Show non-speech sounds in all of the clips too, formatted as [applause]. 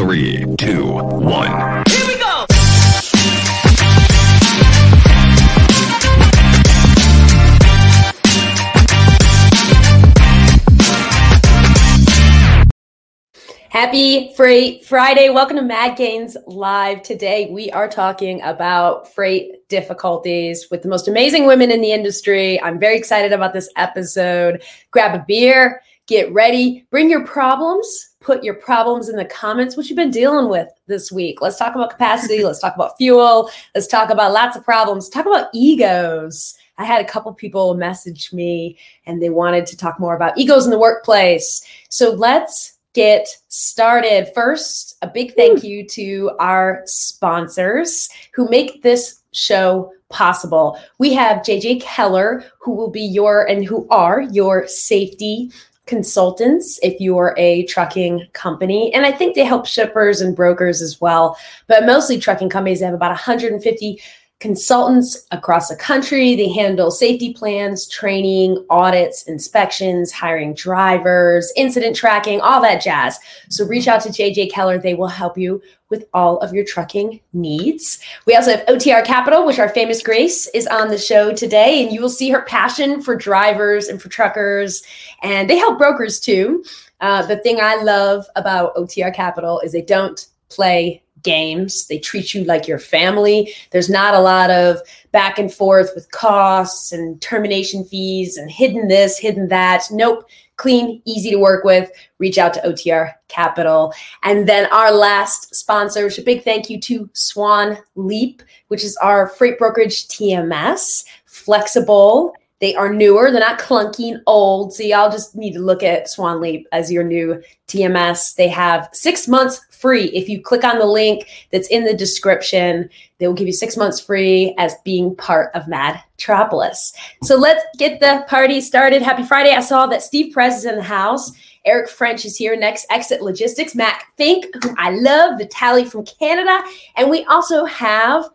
Three, two, one. Here we go. Happy Freight Friday. Welcome to Mad Gains Live. Today we are talking about freight difficulties with the most amazing women in the industry. I'm very excited about this episode. Grab a beer, get ready, bring your problems, put your problems in the comments, what you've been dealing with this week. Let's talk about capacity, [laughs] let's talk about fuel, let's talk about lots of problems, talk about egos. I had a couple people message me and they wanted to talk more about egos in the workplace. So let's get started. First, a big thank you to our sponsors who make this show possible. We have JJ Keller, who will be your and who are your safety consultants if you're a trucking company. And I think they help shippers and brokers as well. But mostly trucking companies, they have about 150 consultants across the country. They handle safety plans, training, audits, inspections, hiring drivers, incident tracking, all that jazz. So reach out to JJ Keller. They will help you with all of your trucking needs. We also have OTR Capital, which our famous Grace is on the show today, and you will see her passion for drivers and for truckers, and they help brokers too. Uh, the thing I love about OTR Capital is they don't play games. They treat you like your family. There's not a lot of back and forth with costs and termination fees and hidden this, hidden that. Nope. Clean, easy to work with. Reach out to OTR Capital. And then our last sponsor, which a big thank you to Swan Leap, which is our freight brokerage TMS. Flexible, they are newer. They're not clunky and old. So y'all just need to look at Swan Leap as your new TMS. They have six months free. If you click on the link that's in the description, they will give you six months free as being part of Madtropolis. So let's get the party started. Happy Friday. I saw that Steve Press is in the house. Eric French is here next. Exit Logistics. Matt Fink, who I love. Vitaly from Canada. And we also have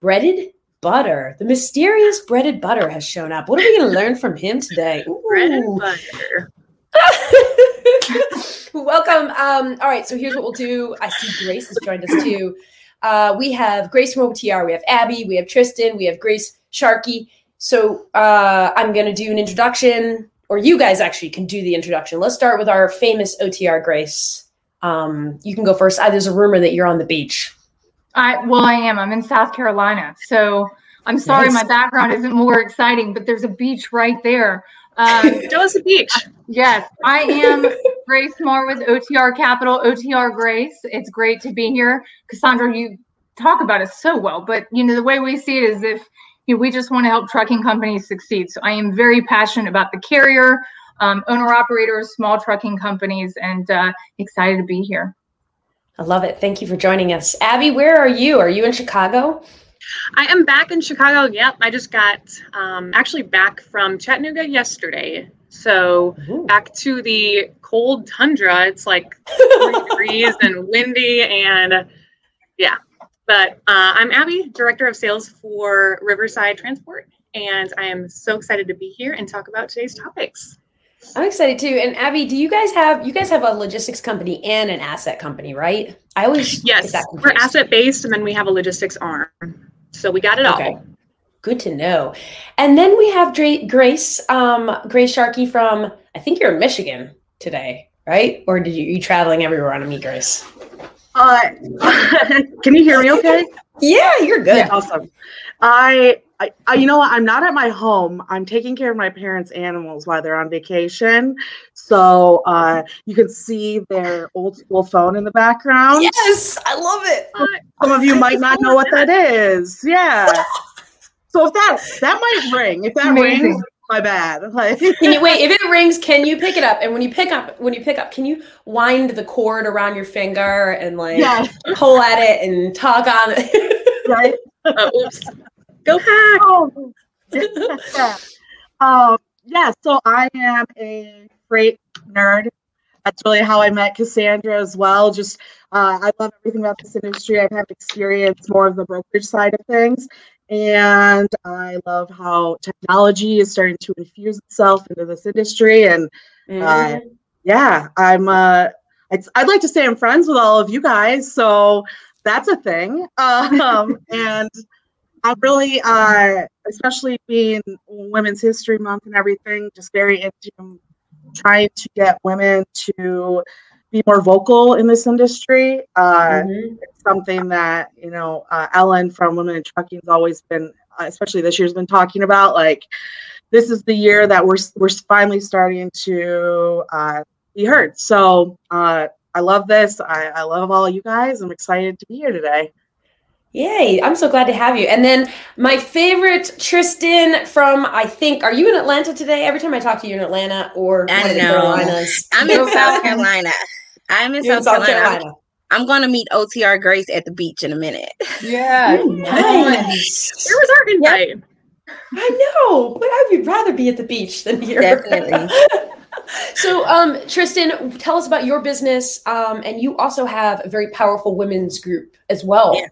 breaded butter. The mysterious breaded butter has shown up. What are we going to learn from him today? [laughs] Breaded butter. [laughs] Welcome. Um, all right, so here's what we'll do. I see Grace has joined us too. Uh, we have Grace from OTR, we have Abby, we have Tristan, we have Grace Sharkey. So uh, I'm going to do an introduction, or you guys actually can do the introduction. Let's start with our famous OTR Grace. Um, you can go first. Uh, there's a rumor that you're on the beach. I well, I am. I'm in South Carolina, so I'm sorry Nice. my background isn't more exciting, but there's a beach right there. Um, [laughs] us the beach. yes, I am Grace Moore with OTR Capital, OTR Grace. It's great to be here, Cassandra. You talk about it so well, but you know the way we see it is if you know, we just want to help trucking companies succeed. So I am very passionate about the carrier, um, owner operators, small trucking companies, and uh, excited to be here. I love it. Thank you for joining us. Abby, where are you? Are you in Chicago? I am back in Chicago. Yep, I just got um, actually back from Chattanooga yesterday. So Ooh. back to the cold tundra. It's like [laughs] 40 degrees and windy, and yeah. But uh, I'm Abby, director of sales for Riverside Transport, and I am so excited to be here and talk about today's topics. I'm excited too. And Abby, do you guys have you guys have a logistics company and an asset company, right? I always Yes, that we're asset based, and then we have a logistics arm. So we got it all. Good to know. And then we have Dra- Grace, um, Grace Sharkey from I think you're in Michigan today, right? Or did you you traveling everywhere on a meet, Grace? Uh, [laughs] can you hear me okay? Yeah, you're good. Awesome. I, I, I, you know what? I'm not at my home. I'm taking care of my parents' animals while they're on vacation. So uh, you can see their old school phone in the background. Yes, I love it. Some of you might not know what that is. Yeah. [laughs] So if that that might ring. If that Amazing. rings, my bad. [laughs] Like, Can you wait? If it rings, can you pick it up? And when you pick up, when you pick up, can you wind the cord around your finger and like yeah, pull at it and tug on it? right. [laughs] Uh, oops. Go [laughs] back. Oh, yeah. [laughs] um, yeah, so I am a freight nerd. That's really how I met Cassandra as well. Just uh, I love everything about this industry. I've had experience more of the brokerage side of things, and I love how technology is starting to infuse itself into this industry. And Mm-hmm. Uh, yeah, I'm uh, I'd, I'd like to say I'm friends with all of you guys, so that's a thing. [laughs] Um, and I'm really, uh, especially being Women's History Month and everything, just very into trying to get women to be more vocal in this industry. Uh, mm-hmm. It's something that you know uh, Ellen from Women in Trucking has always been, especially this year's been talking about. Like, this is the year that we're we're finally starting to uh, be heard. So uh, I love this. I, I love all you guys. I'm excited to be here today. Yay, I'm so glad to have you. And then my favorite, Tristan from, I think, are you in Atlanta today? Every time I talk to you in Atlanta or I know. Carolinas. I'm in South Carolina. I'm in South, South, Carolina. Carolina. I'm, I'm going to meet OTR Grace at the beach in a minute. Yeah. Ooh, nice. Where was our invite? Yep. I know, but I would rather be at the beach than here. Definitely. [laughs] so, um, Tristan, tell us about your business. Um, and you also have a very powerful women's group as well. Yeah.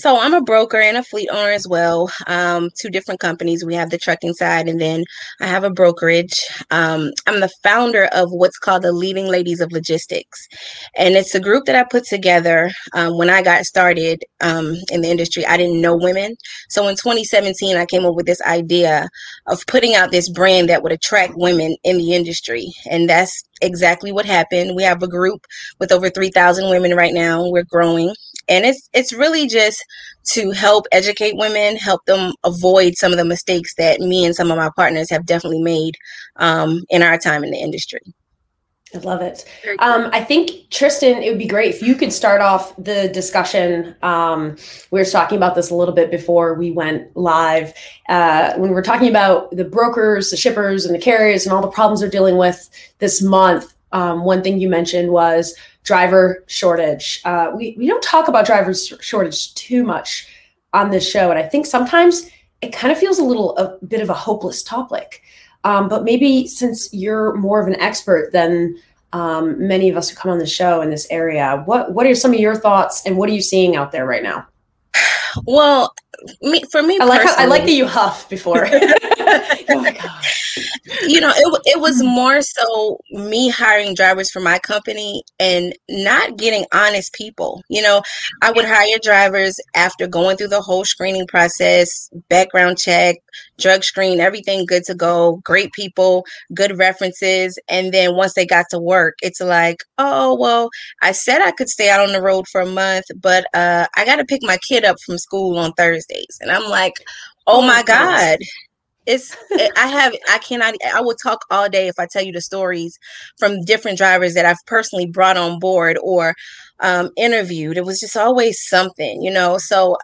So I'm a broker and a fleet owner as well. Um, two different companies. We have the trucking side, and then I have a brokerage. Um, I'm the founder of what's called the Leading Ladies of Logistics, and it's a group that I put together um, when I got started um, in the industry. I didn't know women, so in 2017 I came up with this idea of putting out this brand that would attract women in the industry, and that's exactly what happened. We have a group with over 3,000 women right now. We're growing and it's it's really just to help educate women help them avoid some of the mistakes that me and some of my partners have definitely made um, in our time in the industry I love it. Um, I think Tristan, it would be great if you could start off the discussion. Um, we were talking about this a little bit before we went live. Uh, when we were talking about the brokers, the shippers, and the carriers, and all the problems they're dealing with this month. Um, one thing you mentioned was driver shortage. Uh, we, we don't talk about driver shortage too much on this show. And I think sometimes it kind of feels a little a bit of a hopeless topic. Um, but maybe since you're more of an expert than um, many of us who come on the show in this area, what what are some of your thoughts and what are you seeing out there right now? Well, me, for me, I like how, I like that you huff before. [laughs] [laughs] oh my god! You know, it it was more so me hiring drivers for my company and not getting honest people. You know, I would hire drivers after going through the whole screening process, background check, drug screen, everything good to go, great people, good references, and then once they got to work, it's like, oh well, I said I could stay out on the road for a month, but uh, I got to pick my kid up from school on Thursdays, and I'm like, oh, oh my god. It's i have i cannot i will talk all day if i tell you the stories from different drivers that i've personally brought on board or um, interviewed. It was just always something you know? So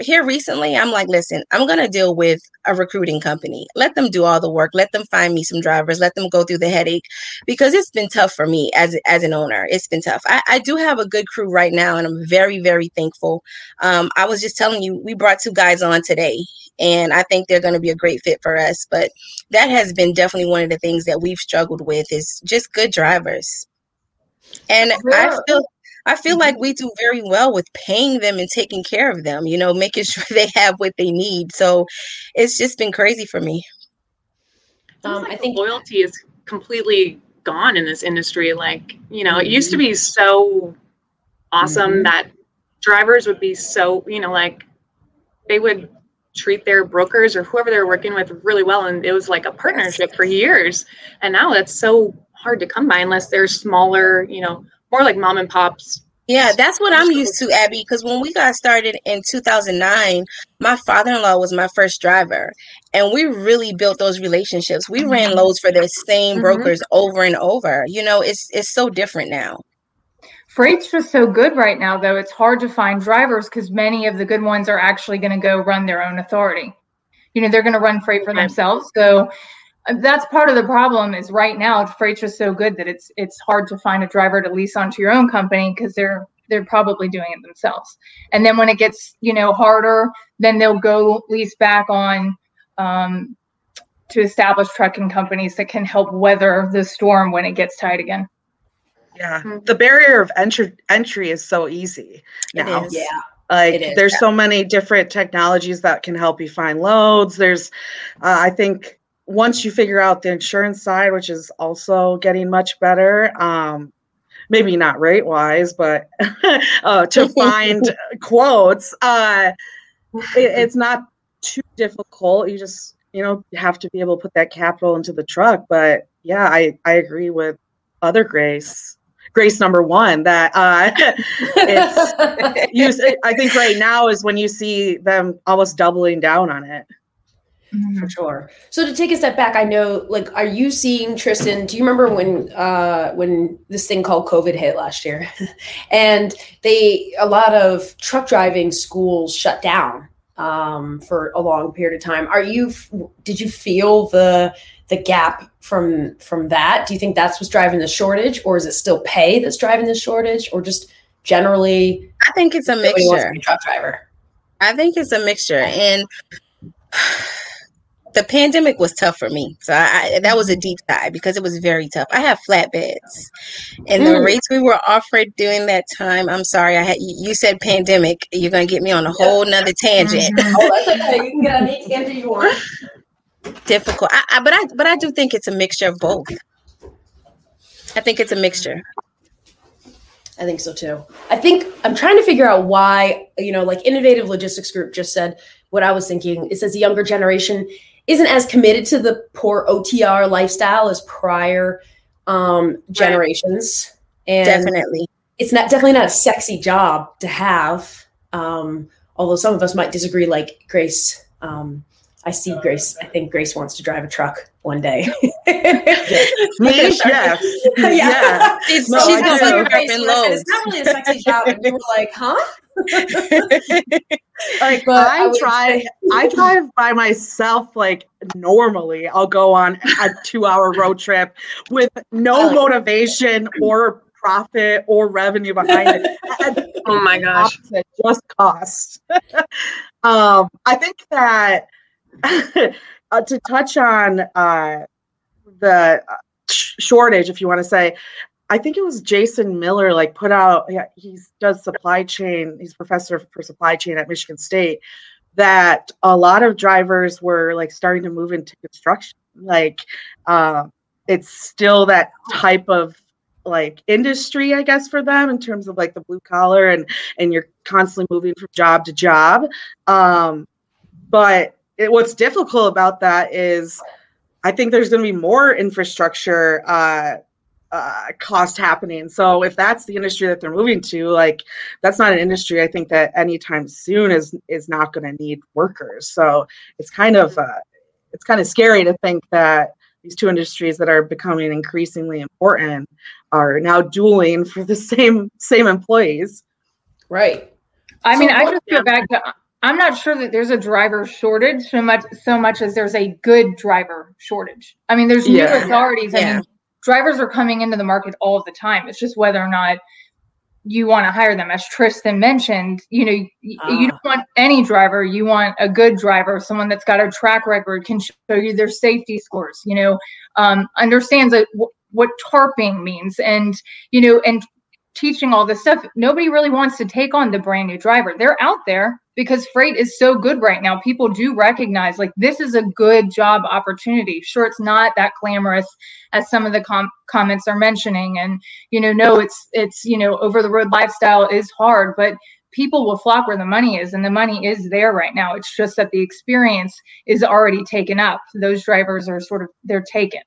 here recently i'm like listen i'm going to deal with a recruiting company. Let them do all the work. Let them find me some drivers. Let them go through the headache. Because it's been tough for me as as an owner. It's been tough. I, I do have a good crew right now and i'm very very thankful. Um, i was just telling you we brought two guys on today and I think they're going to be a great fit for us. But that has been definitely one of the things that we've struggled with is just good drivers. And yeah. I feel I feel mm-hmm. like we do very well with paying them and taking care of them, you know, making [laughs] sure they have what they need. So it's just been crazy for me. Um, like I think loyalty is completely gone in this industry. Like, you know, it used to be so awesome mm-hmm. that drivers would be so, you know, like they would treat their brokers or whoever they're working with really well and it was like a partnership for years and now that's so hard to come by unless they're smaller you know more like mom and pops yeah that's what i'm used to abby because when we got started in 2009 my father-in-law was my first driver and we really built those relationships we ran mm-hmm. loads for the same mm-hmm. brokers over and over you know it's it's so different now Freight's just so good right now, though. It's hard to find drivers because many of the good ones are actually going to go run their own authority. You know, they're going to run freight for themselves. So that's part of the problem. Is right now freight's just so good that it's it's hard to find a driver to lease onto your own company because they're they're probably doing it themselves. And then when it gets you know harder, then they'll go lease back on um, to establish trucking companies that can help weather the storm when it gets tight again. Yeah. Mm-hmm. The barrier of entry entry is so easy now. Yeah. Like there's yeah. so many different technologies that can help you find loads. There's uh, I think once you figure out the insurance side, which is also getting much better, um, maybe not rate wise, but [laughs] uh, to [laughs] find quotes. Uh, it, it's not too difficult. You just you know have to be able to put that capital into the truck. But yeah, I I agree with other Grace. Grace number one that uh, [laughs] it's you, I think right now is when you see them almost doubling down on it. Mm-hmm. For sure. So to take a step back, I know, like, are you seeing Tristan? Do you remember when uh, when this thing called COVID hit last year, [laughs] and they a lot of truck driving schools shut down um, for a long period of time? Are you? Did you feel the the gap from from that? Do you think that's what's driving the shortage, or is it still pay that's driving the shortage, or just generally? I think it's a mixture. truck driver. I think it's a mixture, and the pandemic was tough for me. So I, I, that was a deep dive because it was very tough. I have flatbeds, and mm. the rates we were offered during that time. I'm sorry, I had you said pandemic. You're gonna get me on a whole nother tangent. Mm-hmm. oh, that's okay. You can get on any tangent you want difficult. I, I, but I but I do think it's a mixture of both. I think it's a mixture. I think so too. I think I'm trying to figure out why, you know, like Innovative Logistics Group just said what I was thinking. It says the younger generation isn't as committed to the poor OTR lifestyle as prior um, generations. And definitely. It's not definitely not a sexy job to have. Um, although some of us might disagree, like Grace um, I see Grace. I think Grace wants to drive a truck one day. [laughs] Me, yes. yeah. yeah. She's, no, she's going to Grace. It's not really a sexy job. And we were like, huh? [laughs] like but I, I drive say- I drive by myself like normally I'll go on a 2 hour road trip with no motivation or profit or revenue behind it. [laughs] oh my gosh. Opposite, just cost. [laughs] um I think that uh, to touch on uh, the uh, shortage, if you want to say, I think it was Jason Miller, like put out. Yeah, he does supply chain. He's professor for supply chain at Michigan State. That a lot of drivers were like starting to move into construction. Like, uh, it's still that type of like industry i guess for them in terms of like the blue collar and and you're constantly moving from job to job um but it, what's difficult about that is I think there's going to be more infrastructure uh, uh, cost happening. So if that's the industry that they're moving to, like that's not an industry I think that anytime soon is is not going to need workers. So it's kind of uh, it's kind of scary to think that these two industries that are becoming increasingly important are now dueling for the [laughs] same same employees. Right. I so mean, I just go back to I'm not sure that there's a driver shortage so much so much as there's a good driver shortage. I mean, there's yeah. new authorities. I yeah. mean, drivers are coming into the market all the time. It's just whether or not you want to hire them. As Tristan mentioned, you know, uh. you don't want any driver. You want a good driver, someone that's got a track record, can show you their safety scores. You know, um, understands a, what tarping means, and you know, and teaching all this stuff. Nobody really wants to take on the brand new driver. They're out there because freight is so good right now. People do recognize like this is a good job opportunity. Sure, it's not that glamorous as some of the com- comments are mentioning, and you know, no, it's it's you know, over the road lifestyle is hard, but people will flock where the money is, and the money is there right now. It's just that the experience is already taken up. Those drivers are sort of they're taken.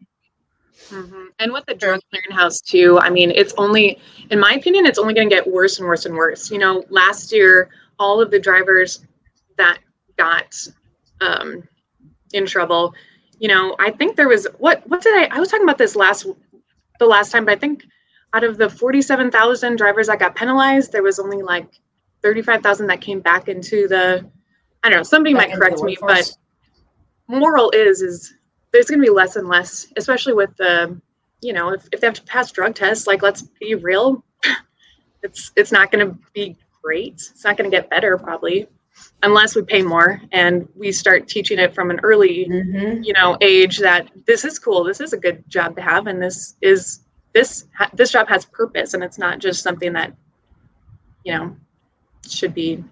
Mm-hmm. And with the drug clearinghouse too, I mean, it's only, in my opinion, it's only going to get worse and worse and worse. You know, last year all of the drivers that got um, in trouble, you know, I think there was what what did I I was talking about this last the last time, but I think out of the 47,000 drivers that got penalized, there was only like 35,000 that came back into the I don't know, somebody back might correct me, but moral is is there's going to be less and less, especially with the, you know, if, if they have to pass drug tests, like let's be real, [laughs] it's it's not going to be great. It's not going to get better probably unless we pay more and we start teaching it from an early mm-hmm. you know age that this is cool this is a good job to have and this is this this job has purpose and it's not just something that you know should be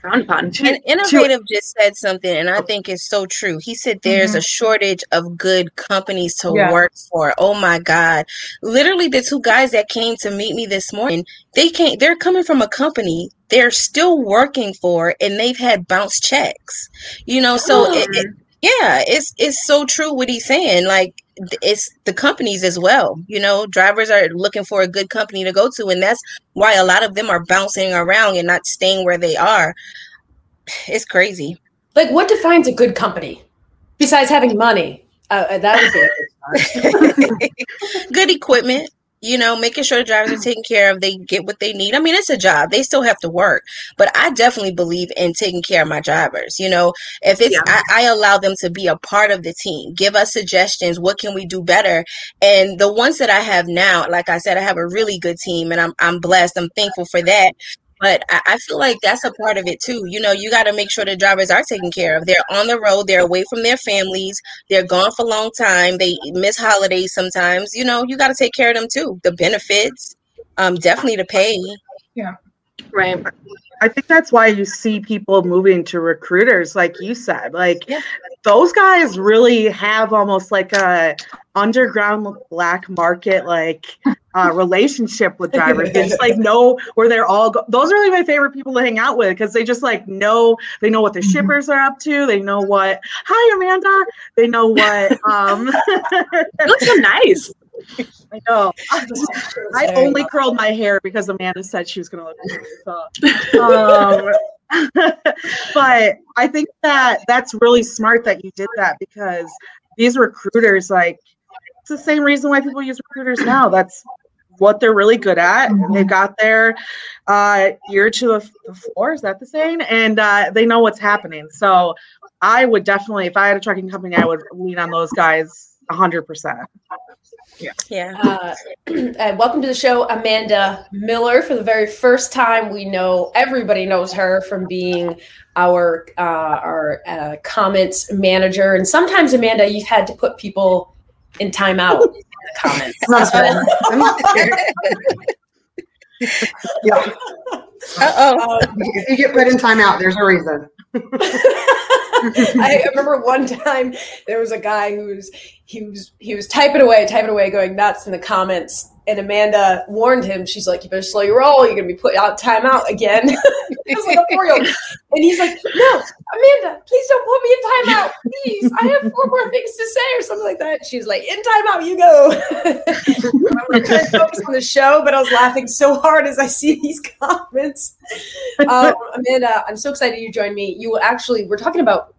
frowned upon. And Innovative just said something, and I think it's so true. He said there's a shortage of good companies to Yeah. work for. Oh my God. Literally, the two guys that came to meet me this morning, they can't, they're coming from a company they're still working for, and they've had bounce checks. You know, so it, it- yeah, it's it's so true what he's saying. Like it's the companies as well. You know, drivers are looking for a good company to go to, and that's why a lot of them are bouncing around and not staying where they are. [sighs] It's crazy. Like, what defines a good company besides having money? Uh, uh, that would be a good [laughs] good equipment. You know, making sure the drivers are taken care of, they get what they need. I mean, it's a job; they still have to work. But I definitely believe in taking care of my drivers. You know, if it's, Yeah. I, I allow them to be a part of the team, give us suggestions. What can we do better? And the ones that I have now, like I said, I have a really good team, and I'm I'm blessed. I'm thankful for that. But I, I feel like that's a part of it too. You know, you got to make sure the drivers are taken care of. They're on the road. They're away from their families. They're gone for a long time. They miss holidays sometimes. You know, you got to take care of them too. The benefits, um, definitely the pay. Yeah. Right. I think that's why you see people moving to recruiters, like you said. Like Yeah. those guys really have almost like a underground black market like uh, [laughs] relationship with drivers. They just like know where they're all. Go- those are like my favorite people to hang out with because they just like know they know what the shippers are up to. They know what. Hi, Amanda. They know what. [laughs] Um, You look so nice. I know. [laughs] I only curled my hair because Amanda said she was going to look. So, [laughs] um, [laughs] but I think that that's really smart that you did that because these recruiters, like, it's the same reason why people use recruiters now. That's what they're really good at. Mhm. They've got their uh, ear to the, the floor. Is that the saying? And uh, they know what's happening. So I would definitely, if I had a trucking company, I would lean on those guys 100%. Yeah. Uh, and [clears throat] welcome to the show, Amanda Miller. For the very first time, we know everybody knows her from being our uh, our uh, comments manager. And sometimes, Amanda, you've had to put people in timeout in the comments. [laughs] [laughs] yeah, Uh oh. Um, if you get put in timeout, there's a reason. [laughs] [laughs] I remember one time there was a guy who was he was he was typing away, typing away, going nuts in the comments. And Amanda warned him. She's like, "You better slow your roll. You're gonna be put out timeout again." [laughs] and he's like, "No, Amanda, please don't put me in timeout. Please, I have four more things to say or something like that." She's like, "In timeout, you go." [laughs] I'm trying to focus on the show, but I was laughing so hard as I see these [laughs] comments. Um, Amanda, I'm so excited you joined me. You actually, we're talking about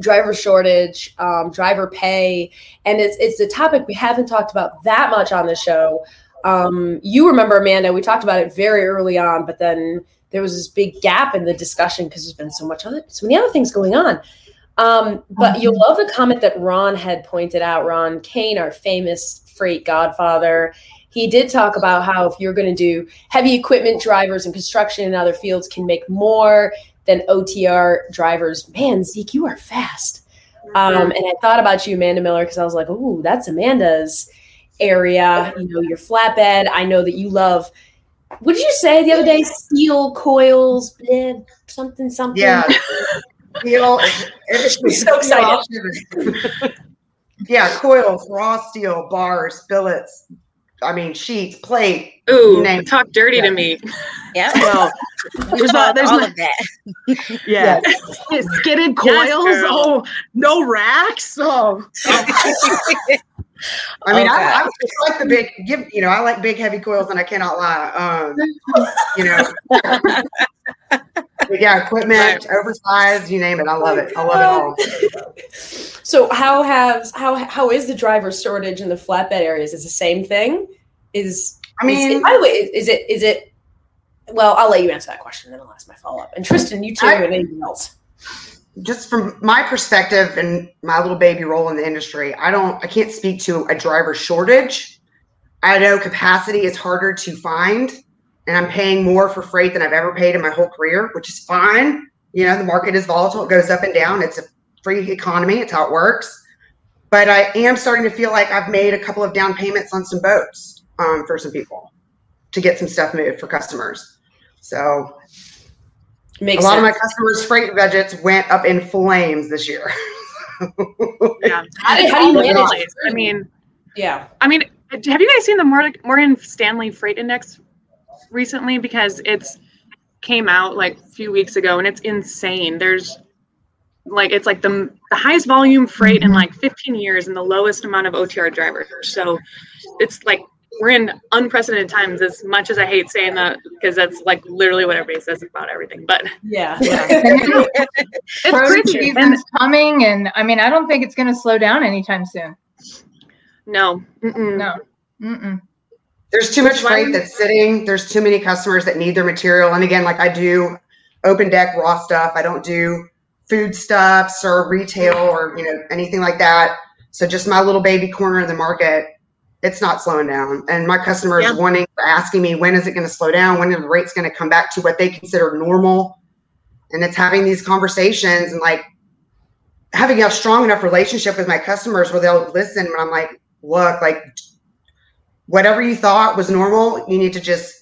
driver shortage, um, driver pay, and it's it's a topic we haven't talked about that much on the show. Um, you remember, Amanda, we talked about it very early on, but then there was this big gap in the discussion because there's been so much other, so many other things going on. Um, but you'll love the comment that Ron had pointed out. Ron Kane, our famous freight godfather, he did talk about how if you're going to do heavy equipment drivers and construction and other fields can make more than OTR drivers. Man, Zeke, you are fast. Um, and I thought about you, Amanda Miller, because I was like, "Ooh, that's Amanda's area." You know, your flatbed. I know that you love. What did you say the other day? Steel coils, bleh, something, something. Yeah. Steel, She's [laughs] so excited. yeah, coils, raw steel, bars, billets. I mean, sheets, plate. Ooh, Name- talk dirty to me. Yeah. [laughs] Well, There's taught not- there's all not- of that. [laughs] yeah. Skidded coils. girl. oh, no racks. Oh, I mean, Okay. I, I just like the big, give you know, I like big, heavy coils, and I cannot lie. Um, you know, But yeah, equipment, oversized, you name it. I love it. I love it all. [laughs] So how has how how is the driver shortage in the flatbed areas? Is the same thing? Is I mean, is, by the way, is, is it is it? Well, I'll let you answer that question, then I'll ask my follow up. And Tristan, you too, I- and anything else. Just from my perspective and my little baby role in the industry, I don't, I can't speak to a driver shortage. I know capacity is harder to find, and I'm paying more for freight than I've ever paid in my whole career, which is fine. You know, the market is volatile; it goes up and down. It's a free economy; it's how it works. But I am starting to feel like I've made a couple of down payments on some boats um, for some people to get some stuff moved for customers. So Makes a lot sense. of my customers' freight budgets went up in flames this year. [laughs] Yeah. How [laughs] do- how do you All manage place. I mean, yeah. I mean, have you guys seen the Mor- Morgan Stanley Freight Index recently? Because it's came out like a few weeks ago, and it's insane. There's like it's like the the highest volume freight in mm-hmm. like 15 years, and the lowest amount of OTR drivers. So it's like we're in unprecedented times. As much as I hate saying that, because that's like literally what everybody says about everything. But Yeah. [laughs] it's Produce crazy. [laughs] And season's coming, and I mean, I don't think it's going to slow down anytime soon. no, mm-mm. No. Mm-mm. There's too much Why freight that's sitting. There's too many customers that need their material. And again, like I do open deck raw stuff. I don't do food stuffs or retail or you know anything like that. So just my little baby corner of the market, it's not slowing down. And my customers Yeah. wanting asking me when is it going to slow down? When are the rates going to come back to what they consider normal? And it's having these conversations and like having a strong enough relationship with my customers where they'll listen when I'm like, look, like whatever you thought was normal, you need to just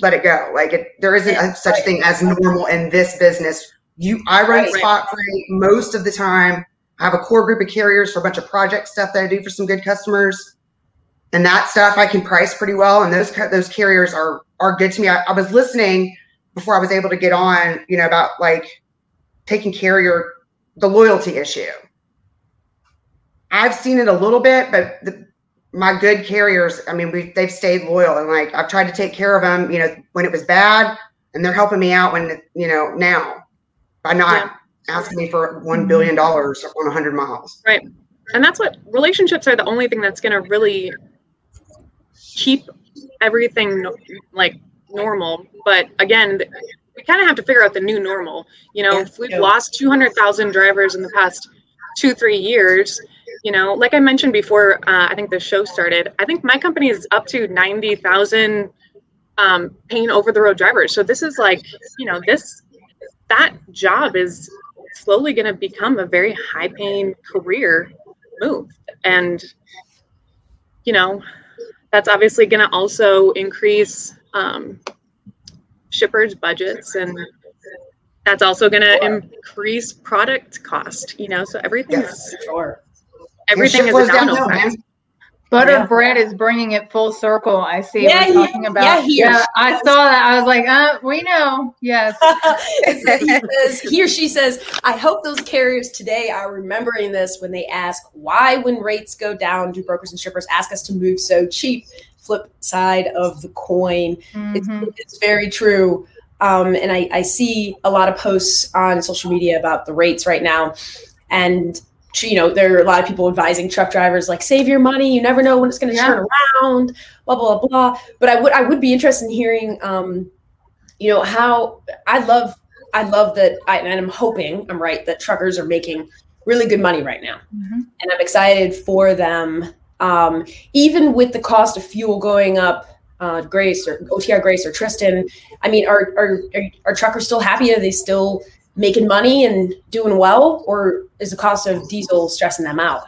let it go. Like it, there isn't a, such a thing as normal in this business. You, I run Right. spot freight most of the time. I have a core group of carriers for a bunch of project stuff that I do for some good customers, and that stuff I can price pretty well. And those those carriers are are good to me. I, I was listening before I was able to get on, you know, about like taking carrier the loyalty issue. I've seen it a little bit, but the, my good carriers, I mean, we they've stayed loyal and like I've tried to take care of them, you know, when it was bad, and they're helping me out when you know now by not asking me for one billion dollars on hundred miles. Right. And that's what relationships are the only thing that's going to really keep everything like normal. But again, we kind of have to figure out the new normal. You know, if we've lost 200,000 drivers in the past two, three years, you know, like I mentioned before, uh, I think the show started, I think my company is up to 90,000 um, paying over the road drivers. So this is like, you know, this, that job is slowly going to become a very high paying career move. And, you know, that's obviously going to also increase um, shippers' budgets and that's also going to increase product cost, you know, so everything's, Sure. everything is a downhill, man. Butter bread is bringing it full circle. I see. Yeah, yeah, talking about. yeah, here. yeah, I saw that. I was like, uh, we know. Yes. [laughs] he, says, he or she says, I hope those carriers today are remembering this when they ask why, when rates go down, do brokers and shippers ask us to move so cheap? Flip side of the coin. It's, Mhm. it's very true. Um, and I, I see a lot of posts on social media about the rates right now. And, you know, there are a lot of people advising truck drivers like, save your money. You never know when it's going to Yeah. turn around, blah, blah, blah. But I would, I would be interested in hearing, um, you know, how I love, I love that. I, and I'm hoping I'm right that truckers are making really good money right now Mhm. and I'm excited for them. Um, even with the cost of fuel going up, uh, Grace or OTR Grace or Tristan, I mean, are, are are are truckers still happy? Are they still making money and doing well, or is the cost of diesel stressing them out?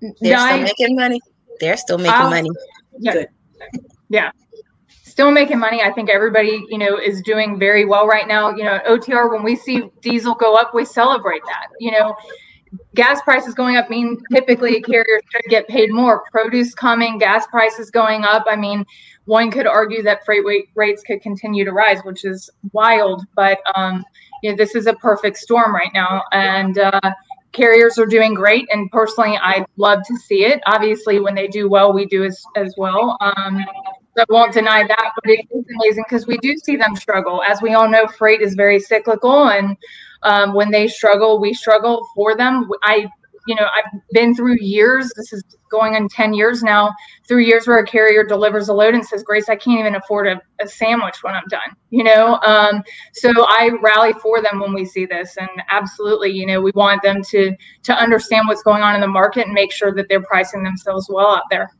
They're Yeah, still I- making money. They're still making I'll- money. Yeah. Good. Yeah. Still making money. I think everybody, you know, is doing very well right now. You know, OTR, when we see diesel go up, we celebrate that. You know, gas prices going up mean typically carriers should get paid more. Produce coming, gas prices going up. I mean, one could argue that freight rates could continue to rise, which is wild. But um, you know, this is a perfect storm right now, and uh, carriers are doing great. And personally, I love to see it. Obviously, when they do well, we do as as well. Um, so I won't deny that, but it is amazing because we do see them struggle. As we all know, freight is very cyclical, and um, when they struggle, we struggle for them. I, you know, I've been through years. This is going on ten years now. Through years where a carrier delivers a load and says, "Grace, I can't even afford a, a sandwich when I'm done." You know, um, so I rally for them when we see this, and absolutely, you know, we want them to to understand what's going on in the market and make sure that they're pricing themselves well out there.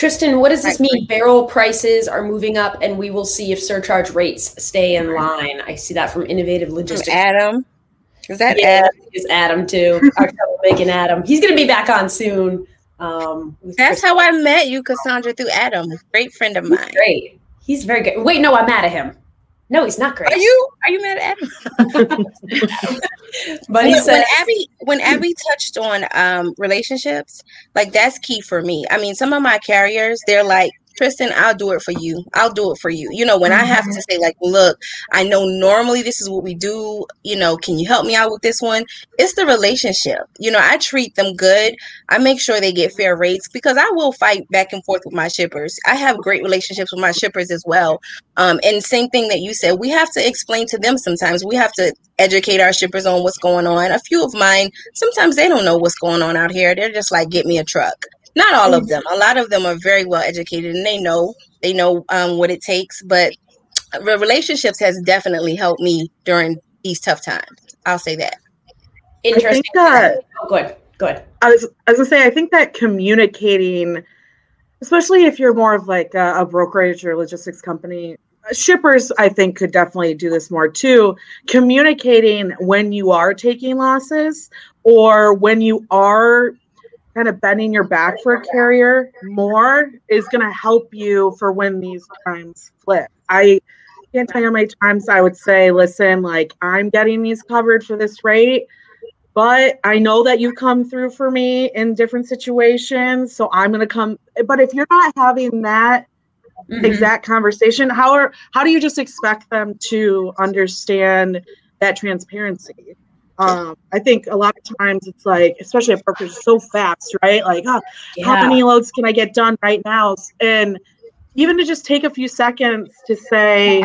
Tristan, what does this mean? Barrel prices are moving up, and we will see if surcharge rates stay in line. I see that from Innovative From Logistics. Adam. Is that Yeah, Adam? is Adam too. [laughs] Our troublemaking Adam. He's going to be back on soon. Um, That's Tristan. how I met you, Cassandra, through Adam. Great friend of He's mine. great. He's very good. Wait, no, I'm mad at him. No, he's not great. Are you are you mad at Abby? [laughs] But he when, said, when Abby when Abby touched on um relationships, like that's key for me. I mean, some of my carriers, they're like, Tristan, I'll do it for you. I'll do it for you. You know, when I have to say, like, look, I know normally this is what we do. You know, can you help me out with this one? It's the relationship. You know, I treat them good. I make sure they get fair rates because I will fight back and forth with my shippers. I have great relationships with my shippers as well. Um, and same thing that you said, we have to explain to them sometimes. We have to educate our shippers on what's going on. A few of mine, sometimes they don't know what's going on out here. They're just like, get me a truck. Not all of them. A lot of them are very well educated and they know they know um, what it takes. But relationships has definitely helped me during these tough times. I'll say that. interesting. that- oh, good, good. I was, I was gonna say, I think that communicating, especially if you're more of like a, a brokerage or logistics company, shippers, I think could definitely do this more too. Communicating when you are taking losses or when you are kind of bending your back for a carrier more is going to help you for when these times flip. I can't tell you how many times I would say, listen, like I'm getting these covered for this rate but I know that you come through for me in different situations. So I'm gonna come. But if you're not having that Mhm. exact conversation, how are how do you just expect them to understand that transparency? Um, I think a lot of times it's like, especially at brokers, so fast, right? Like, oh, how many loads can I get done right now? And even to just take a few seconds to say,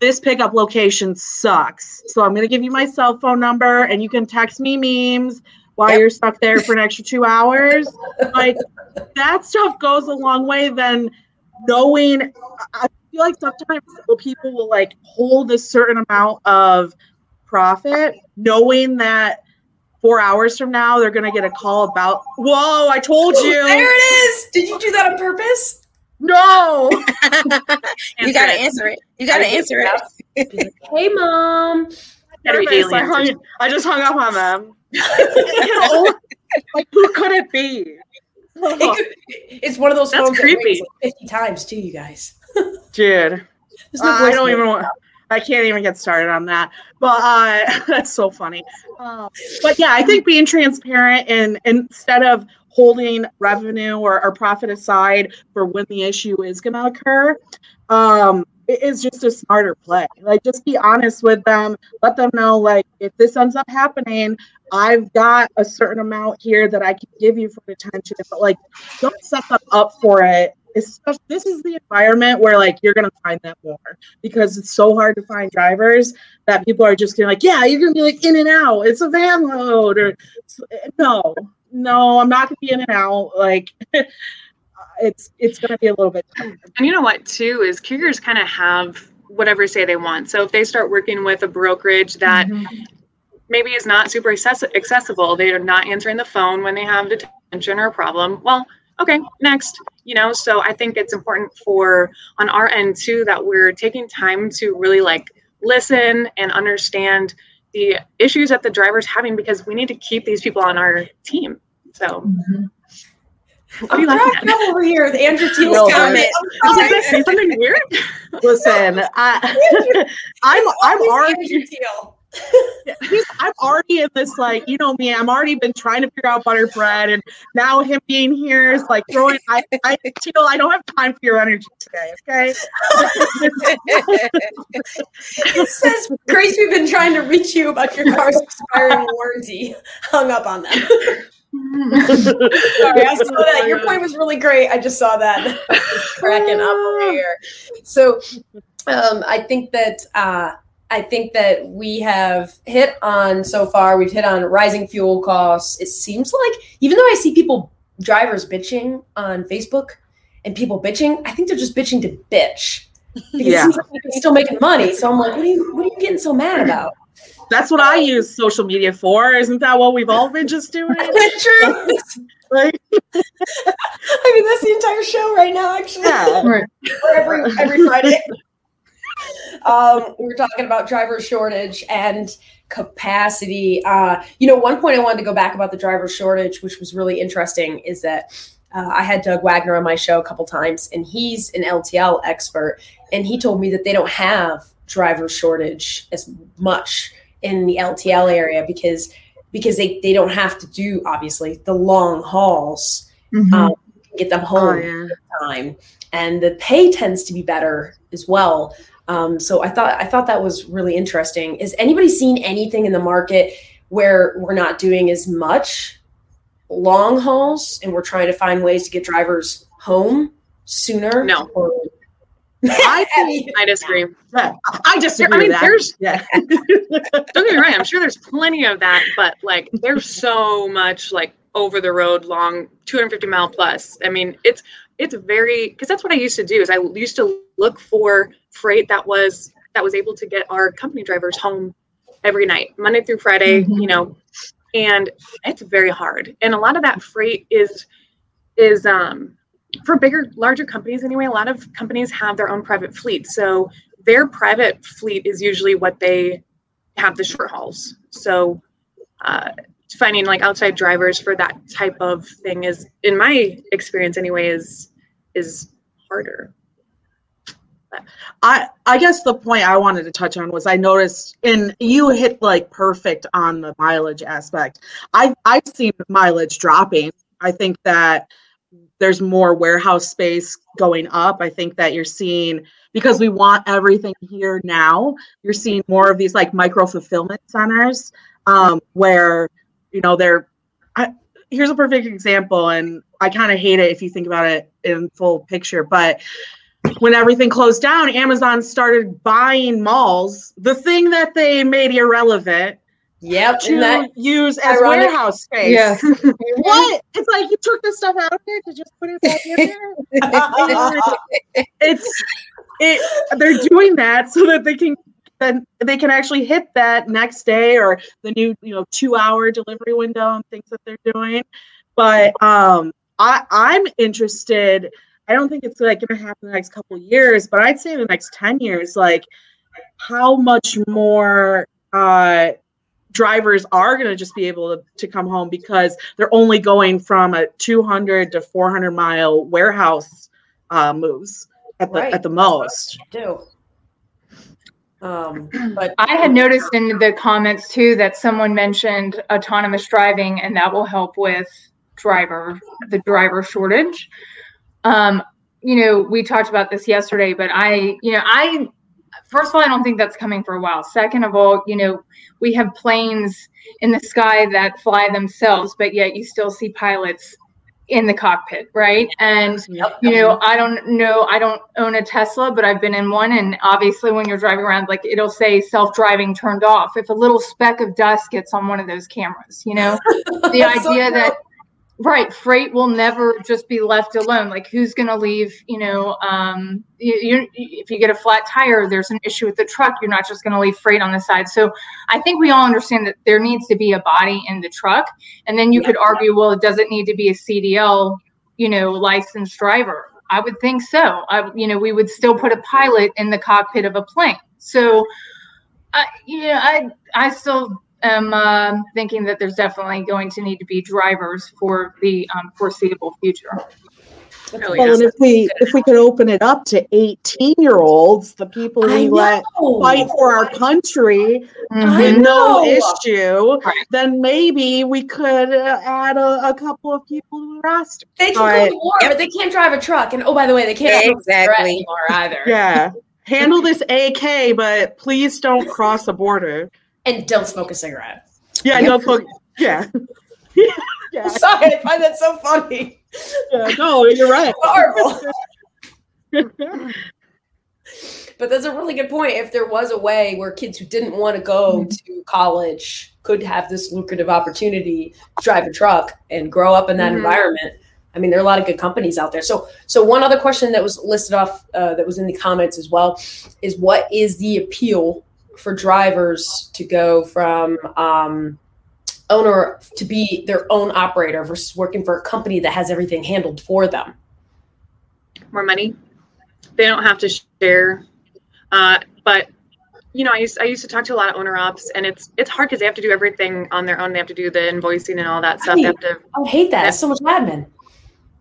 this pickup location sucks. So I'm going to give you my cell phone number and you can text me memes while Yep. you're stuck there for an extra two hours. [laughs] Like that stuff goes a long way than knowing. I I feel like sometimes people will like hold a certain amount of profit knowing that four hours from now they're going to get a call about, whoa, I told you. There it is. Did you do that on purpose? No. [laughs] you gotta answer it. You gotta answer it. Be [laughs] hey, mom. Gotta Nervous. I, hung, answers. I just hung up on them. You [laughs] know, like who could it be? It could- it's one of those That's phones creepy. rings like 50 times too, you guys. Dude, There's uh, I don't even want. I can't even get started on that. But uh, [laughs] that's so funny. Um, but yeah, I think being transparent and instead of holding revenue or, or profit aside for when the issue is going to occur, um, it is just a smarter play. Like, just be honest with them. Let them know, like, if this ends up happening, I've got a certain amount here that I can give you for detention. But like, don't set them up for it. Especially, this is the environment where like you're gonna find that more because it's so hard to find drivers that people are just gonna like, yeah, you're gonna be like in and out. It's a van load, or no, no, I'm not gonna be in and out. Like, [laughs] it's it's gonna be a little bit. tougher. And you know what, too, is carriers kind of have whatever say they want. So if they start working with a brokerage that mm-hmm. maybe is not super access- accessible, they are not answering the phone when they have detention or a problem, well, okay, next. You know, so I think it's important for on our end too that we're taking time to really like listen and understand the issues that the driver's having because we need to keep these people on our team. So mm-hmm. what are I'm you laughing oh, cracking over here with Andrew Teal's Real comment. did I say something weird? Listen, I, [laughs] I'm I'm Always already Andrew Teal. I'm already in this like you know me. I'm already been trying to figure out butter bread, and now him being here is like throwing. I I Teal, I don't have time for your energy today. Okay. It says, Grace, we've been trying to reach you about your car's expiring warranty. Hung up on them. Sorry, I saw that. Your point was really great. I just saw that. Cracking up over here. So um, I think that uh, I think that we have hit on so far. We've hit on rising fuel costs. It seems like even though I see people drivers bitching on Facebook and people bitching, I think they're just bitching to bitch. [laughs] Because Yeah. it seems like they're still making money. So I'm like, what are you what are you getting so mad about? That's what I use social media for. Isn't that what we've all been just [laughs] doing? True. [laughs] Like, I mean, that's the entire show right now, actually. yeah. Right. every, every Friday. Um, we were talking about driver shortage and capacity. Uh, you know, one point I wanted to go back about the driver shortage, which was really interesting, is that uh, I had Doug Wagner on my show a couple times, and he's an LTL expert, and he told me that they don't have driver shortage as much in the LTL area because because they, they don't have to do obviously the long hauls Mhm. um, get them home Oh, yeah. time and the pay tends to be better as well um, so i thought i thought that was really interesting is anybody seen anything in the market where we're not doing as much long hauls and we're trying to find ways to get drivers home sooner No. Or- I [laughs] think I disagree. yeah, I disagree I mean, with that. there's- yeah. [laughs] Don't get me wrong. I'm sure there's plenty of that, but like, there's so much like over the road, long, 250 mile plus. I mean, it's it's very because that's what I used to do. Is I used to look for freight that was that was able to get our company drivers home every night, Monday through Friday. Mhm. You know, and it's very hard. And a lot of that freight is is um for bigger, larger companies anyway. A lot of companies have their own private fleet, so their private fleet is usually what they have the short hauls. So uh, finding like outside drivers for that type of thing is, in my experience anyway, is is harder. I I guess the point I wanted to touch on was I noticed and you hit like perfect on the mileage aspect. I I've seen mileage dropping. I think that there's more warehouse space going up. I think that you're seeing because we want everything here now. You're seeing more of these like micro fulfillment centers um, where you know they're. I, here's a perfect example, and I kind of hate it if you think about it in full picture, but when everything closed down, Amazon started buying malls, the thing that they made irrelevant, yep to that use as ironic? warehouse space. Yes. [laughs] What? It's like you took this stuff out of there to just put it back in there. [laughs] it's it. They're doing that so that they can then they can actually hit that next day or the new you know two hour delivery window and things that they're doing. But um, I I'm interested. I don't think it's like going to happen in the next couple of years, but I'd say in the next ten years, like how much more uh, drivers are going to just be able to, to come home because they're only going from a 200 to 400 mile warehouse uh, moves at the Right. at the most. do um [clears throat] but I had noticed in the comments too that someone mentioned autonomous driving, and that will help with driver the driver shortage. Um, you know, we talked about this yesterday, but I, you know, I first of all, I don't think that's coming for a while. Second of all, you know, we have planes in the sky that fly themselves, but yet you still see pilots in the cockpit, right? And Yep. you know, I don't know, I don't own a Tesla, but I've been in one. And obviously, when you're driving around, like it'll say self driving turned off. If a little speck of dust gets on one of those cameras, you know, [laughs] the so idea true. that, right, freight will never just be left alone. Like, who's going to leave, you know, um, you, if you get a flat tire, there's an issue with the truck, you're not just going to leave freight on the side. So I think we all understand that there needs to be a body in the truck. And then you could argue, well, it doesn't need to be a CDL, you know, licensed driver. I would think so. I, you know, we would still put a pilot in the cockpit of a plane. So, I, you know, I, I still am um thinking that there's definitely going to need to be drivers for the um, foreseeable future. Well, and if we if we could open it up to 18 year olds, the people I we let fight for our country I with no issue, Right. then maybe we could uh, add a, a couple of people to the roster. They can Alright. go to war, but they can't drive a truck. And oh, by the way, they can't smoke a cigarette Exactly. anymore either. Yeah. Handle this AK, but please don't cross the border. And don't smoke a cigarette. Yeah, don't smoke. Yeah. [laughs] yeah, [laughs] Sorry, I find that so funny. yeah, no, you're right. [laughs] Horrible. But that's a really good point. If there was a way where kids who didn't want to go to college could have this lucrative opportunity to drive a truck and grow up in that Mhm. environment, I mean, there are a lot of good companies out there. So, so one other question that was listed off uh, that was in the comments as well is what is the appeal for drivers to go from um, owner to be their own operator versus working for a company that has everything handled for them? more money. They don't have to share. Uh, but you know, I used I used to talk to a lot of owner ops, and it's it's hard because they have to do everything on their own. They have to do the invoicing and all that stuff. They have to I hate that. It's so much admin.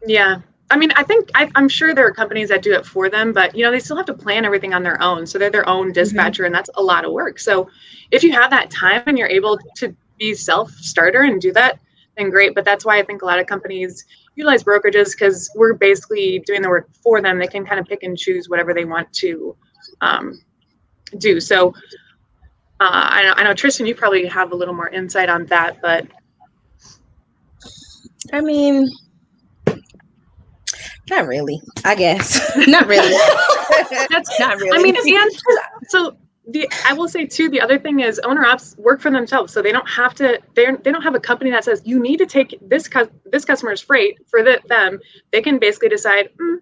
Yeah. I mean, I think I, I'm sure there are companies that do it for them, but you know, they still have to plan everything on their own. So they're their own dispatcher, and that's a lot of work. So if you have that time and you're able to be self starter and do that, then great. But that's why I think a lot of companies utilize brokerages because we're basically doing the work for them. They can kind of pick and choose whatever they want to um, do. So uh, I, know, I know Tristan, you probably have a little more insight on that, but I mean, not really. I guess [laughs] [laughs] not really. [laughs] that's not really. I mean, and so the I will say too. The other thing is owner ops work for themselves, so they don't have to. They they don't have a company that says you need to take this cu- this customer's freight for the, them. They can basically decide. Mm,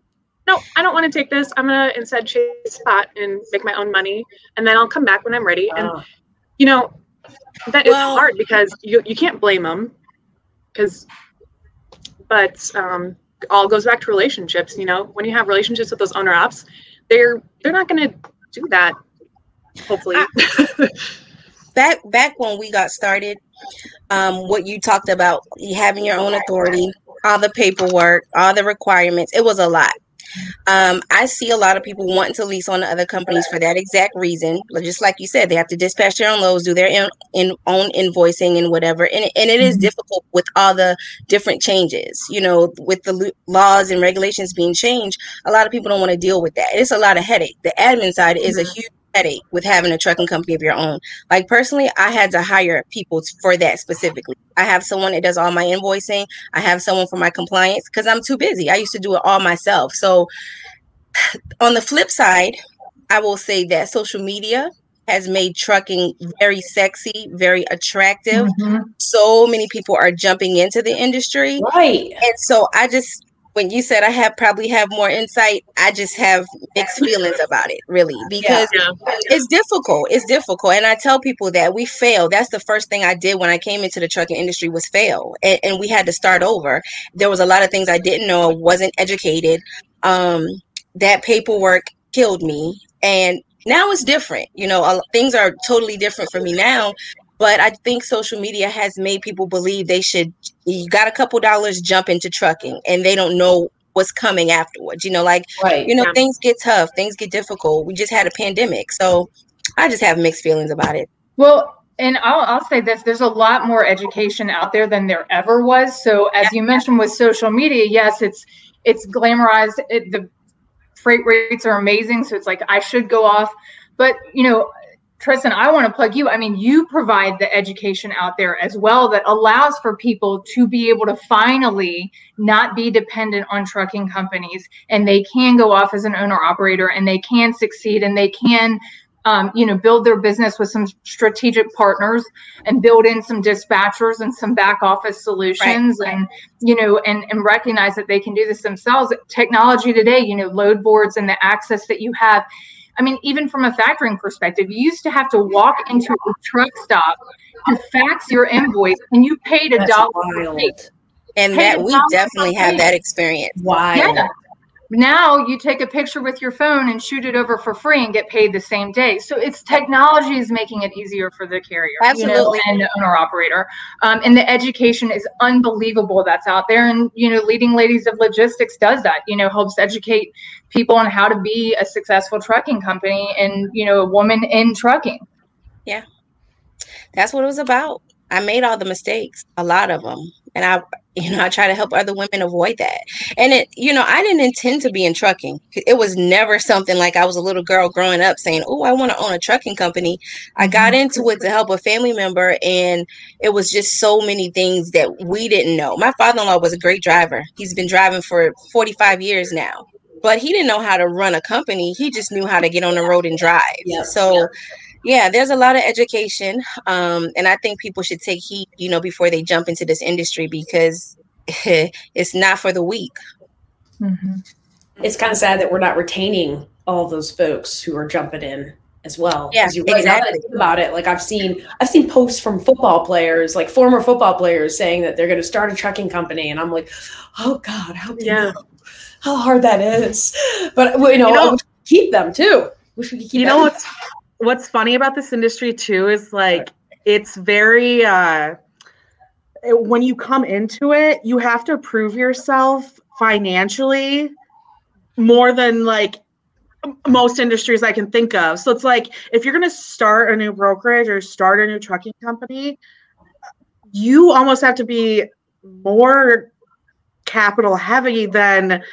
no, I don't want to take this. I'm gonna instead chase spot and make my own money, and then I'll come back when I'm ready. And Oh. you know that is Well- hard because you you can't blame them because, but um, all goes back to relationships. You know, when you have relationships with those owner ops, they're they're not gonna do that. Hopefully, [laughs] back back when we got started, um, what you talked about, having your own authority, all the paperwork, all the requirements, it was a lot. Um, I see a lot of people wanting to lease on to other companies for that exact reason. Just like you said, they have to dispatch their own loads, do their in, in own invoicing and whatever. And, and it is difficult with all the different changes. You know, with the laws and regulations being changed, a lot of people don't want to deal with that. It's a lot of headache. The admin side is a huge headache with having a trucking company of your own. Like personally, I had to hire people for that specifically. I have someone that does all my invoicing. I have someone for my compliance because I'm too busy. I used to do it all myself. So [sighs] on the flip side, I will say that social media has made trucking very sexy, very attractive. Mhm. So many people are jumping into the industry. Right. And so I just when you said I have probably have more insight, I just have mixed feelings about it, really, because yeah. it's difficult. It's difficult, and I tell people that we fail. That's the first thing I did when I came into the trucking industry was fail, and, and we had to start over. There was a lot of things I didn't know, I wasn't educated. Um, that paperwork killed me, and now it's different. You know, things are totally different for me now. But I think social media has made people believe they should. You got a couple dollars, jump into trucking, and they don't know what's coming afterwards. You know, like Right. you know Yeah. things get tough things get difficult we just had a pandemic so i just have mixed feelings about it Well, and I'll, I'll say this there's a lot more education out there than there ever was. So, as you mentioned with social media, yes, it's it's glamorized. It, the freight rates are amazing. So, it's like I should go off. But, you know, Tristan, I want to plug you. I mean, you provide the education out there as well that allows for people to be able to finally not be dependent on trucking companies and they can go off as an owner operator and they can succeed and they can um, you know, build their business with some strategic partners and build in some dispatchers and some back office solutions and, you know, and, and recognize that they can do this themselves. Technology today, you know, load boards and the access that you have. I mean, even from a factoring perspective, you used to have to walk into a truck stop to fax your invoice and you paid a That's dollar. wild. and Hey, that we definitely have that experience Wild. Yeah. Now you take a picture with your phone and shoot it over for free and get paid the same day. So it's technology is making it easier for the carrier, you know, Absolutely. and the owner operator. Um, and the education is unbelievable that's out there. And you know, leading ladies of logistics does that. You know, helps educate people on how to be a successful trucking company and you know, a woman in trucking. Yeah, that's what it was about i made all the mistakes a lot of them and i [laughs] you know i try to help other women avoid that. And it you know i didn't intend to be in trucking. It was never something like i was a little girl growing up saying oh i want to own a trucking company. I got mm-hmm. into it to help a family member and it was just so many things that we didn't know. My father-in-law was a great driver. He's been driving for 45 years now. But he didn't know how to run a company. He just knew how to get on the road and drive. Yeah. so yeah there's a lot of education um, and i think people should take heed you know before they jump into this industry because [laughs] it's not for the weak It's kind of sad that we're not retaining all those folks who are jumping in as well Yeah, you're right. Now that I exactly. think about it, like I've seen, I've seen posts from football players, like former football players, saying that they're going to start a trucking company, and I'm like, oh God, how Yeah. how hard that is. But you know, You know- we keep them too. Wish we could keep. you know what's what's funny about this industry too is like it's very uh when you come into it, you have to prove yourself financially more than like most industries I can think of. So it's like if you're going to start a new brokerage or start a new trucking company, you almost have to be more capital heavy than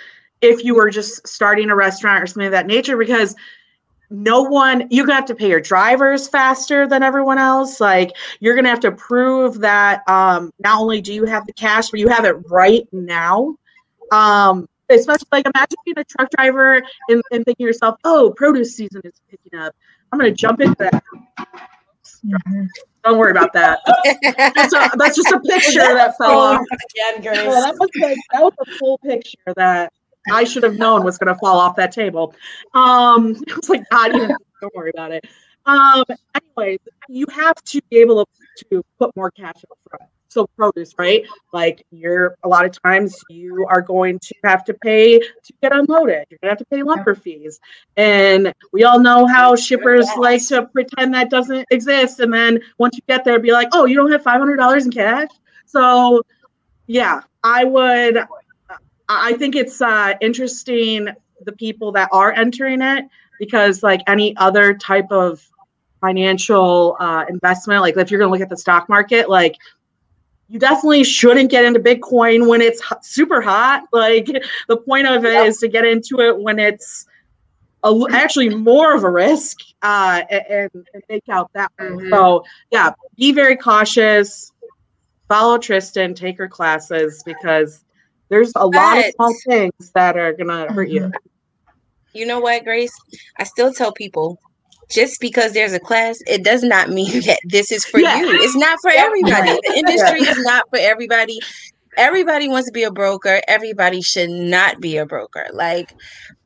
if you were just starting a restaurant or something of that nature because no one you're gonna have to pay your drivers faster than everyone else. Like you're gonna have to prove that um, not only do you have the cash but you have it right now. Um, especially like imagine being a truck driver and, and thinking to yourself oh produce season is picking up. I'm gonna jump into that. Don't worry about that. That's, a, that's just a [laughs] picture that fell off. Again, Grace. well, that was like that was a full picture that I should have known was going to fall off that table. Um, [laughs] I was like, God, even, don't worry about it. Um, anyways, you have to be able to, to put more cash up front. So produce, right? Like you're a lot of times you are going to have to pay to get unloaded. You're gonna have to pay lumper fees. And we all know how shippers like to pretend that doesn't exist. And then once you get there, be like, oh, you don't have five hundred dollars in cash. So yeah, I would I think it's uh, interesting the people that are entering it because, like any other type of financial uh, investment, like if you're going to look at the stock market, like you definitely shouldn't get into Bitcoin when it's super hot. [laughs] Like the point of it is to get into it when it's a, actually more of a risk uh, and, and make out that way. Mhm. So yeah, be very cautious. Follow Tristan, take her classes because there's a lot of small things that are gonna hurt you. Mm-hmm. you know what, Grace? I still tell people just because there's a class, it does not mean [laughs] that this is for Yeah. you. It's not for everybody. The [laughs] industry is not for everybody. Everybody wants to be a broker. Everybody should not be a broker. Like,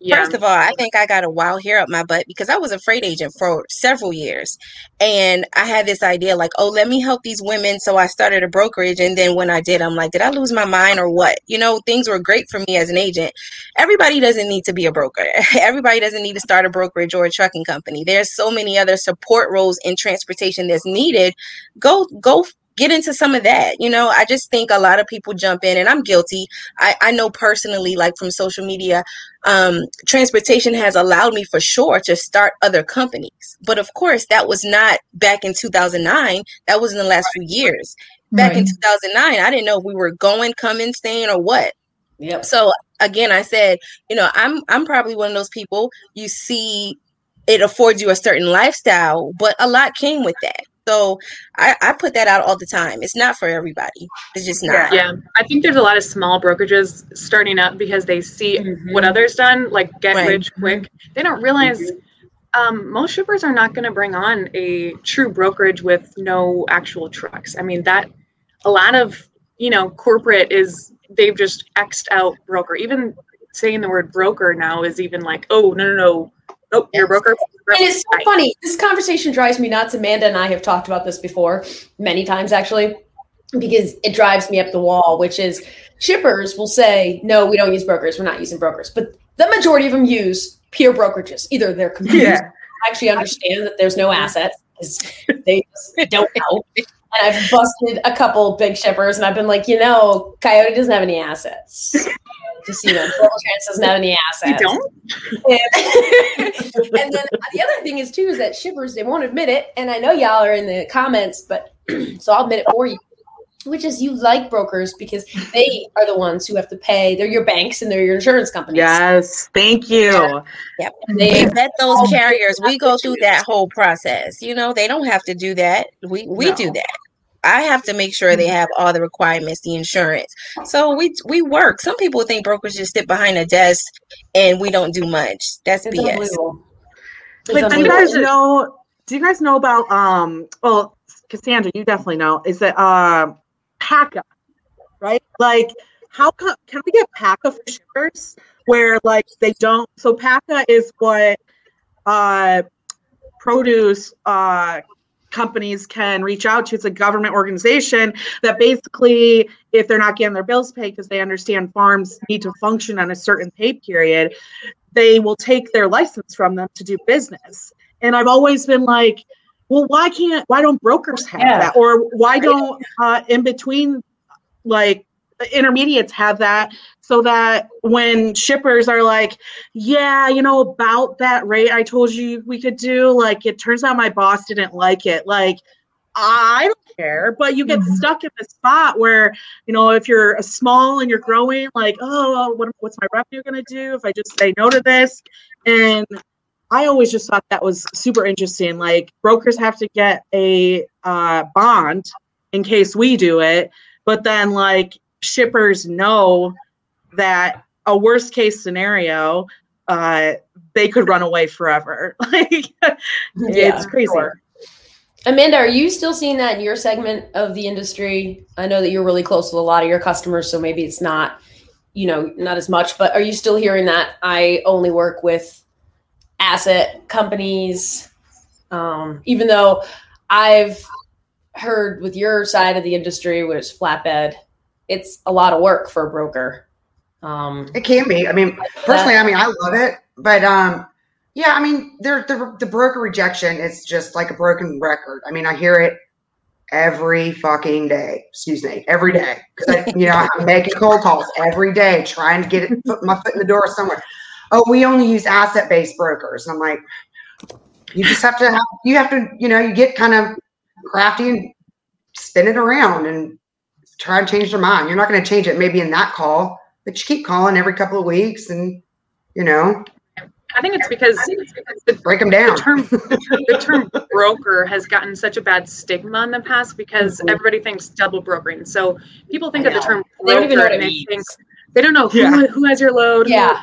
Yeah. First of all, I think I got a wild hair up my butt because I was a freight agent for several years. And I had this idea like, oh, let me help these women. So I started a brokerage. And then when I did, I'm like, did I lose my mind or what? You know, things were great for me as an agent. Everybody doesn't need to be a broker. [laughs] Everybody doesn't need to start a brokerage or a trucking company. There's so many other support roles in transportation that's needed. Go, go get into some of that. You know, I just think a lot of people jump in and I'm guilty. I, I know personally, like from social media, um, transportation has allowed me for sure to start other companies. But of course, that was not back in 2009. That was in the last few years. Back in 2009, I didn't know if we were going, coming, staying, or what. Yep. So again, I said, you know, I'm I'm probably one of those people you see it affords you a certain lifestyle, but a lot came with that. So I, I put that out all the time. It's not for everybody. It's just not. Yeah, I think there's a lot of small brokerages starting up because they see what others done, like get Right. rich quick. They don't realize um, most shippers are not going to bring on a true brokerage with no actual trucks. I mean that a lot of you know corporate is they've just xed out broker. Even saying the word broker now is even like, oh no no no, nope, you're a broker. And it's so funny. This conversation drives me nuts. Amanda and I have talked about this before many times, actually, because it drives me up the wall, which is shippers will say, no, we don't use brokers. We're not using brokers. But the majority of them use pure brokerages. Either they're confused, Yeah. actually understand that there's no assets because they just don't know. And I've busted a couple big shippers and I've been like, you know, Coyote doesn't have any assets. Just, you know, GlobalTranz doesn't have any You assets. don't? [laughs] and then the other thing is too is that shippers they won't admit it, and I know y'all are in the comments, but [clears throat] so I'll admit it for you. Which is you like brokers because they are the ones who have to pay. They're your banks and they're your insurance companies. Yes, thank you. Yep. And We they vet those carriers. We go through that whole process. You know, they don't have to do that. We we do that. I have to make sure they have all the requirements, the insurance. So we we work. Some people think brokers just sit behind a desk and we don't do much. That's it's BS. unbelievable. It's But do you guys know? Do you guys know about? Um. Well, Cassandra, you definitely know. Is that um, PACA, right? Like, how come? Can we get PACA for shippers where like they don't? So PACA is what uh, produce uh companies can reach out to. It's a government organization that basically, if they're not getting their bills paid because they understand farms need to function on a certain pay period, they will take their license from them to do business. And I've always been like, well, why can't, why don't brokers have Yeah. that? Or why don't uh, in between like intermediates have that so that when shippers are like yeah you know about that rate i told you we could do like it turns out my boss didn't like it like i don't care but you get Mhm. stuck in the spot where you know if you're a small and you're growing like oh what, what's my revenue going to do if i just say no to this and i always just thought that was super interesting like brokers have to get a uh, bond in case we do it but then like shippers know that a worst case scenario uh they could run away forever [laughs] like it's crazy sure. Amanda, are you still seeing that in your segment of the industry? I know that you're really close with a lot of your customers, so maybe it's not, you know, not as much, but are you still hearing that I only work with asset companies? Um, even though I've heard with your side of the industry, which is flatbed, it's a lot of work for a broker. Um, It can be. I mean, personally, I mean, I love it, but um, yeah, I mean, there the the broker rejection is just like a broken record. I mean, I hear it every fucking day. Excuse me, every day because you know I'm making cold calls every day, trying to get it put my foot in the door somewhere. Oh, we only use asset based brokers. And I'm like, you just have to have you have to you know you get kind of crafty and spin it around and try and change their mind. You're not going to change it maybe in that call, but you keep calling every couple of weeks and you know I think it's because the, break them the down. term the term broker has gotten such a bad stigma in the past because Mhm. everybody thinks double brokering. So people think of the know. term They don't even know broker what it and they means. think they don't know who Yeah. who has your load. who- yeah.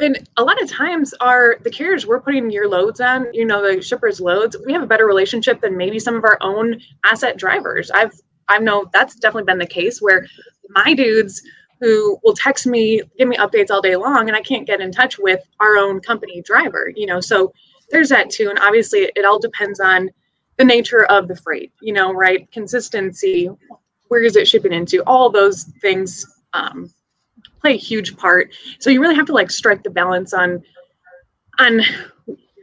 and a lot of times our the carriers we're putting your loads on, you know, the shippers' loads, we have a better relationship than maybe some of our own asset drivers. I've I know that's definitely been the case where my dudes who will text me, give me updates all day long, and I can't get in touch with our own company driver, you know. So there's that too. And obviously it all depends on the nature of the freight, you know, right? Consistency, where is it shipping into? All those things um, play a huge part. So you really have to like strike the balance on on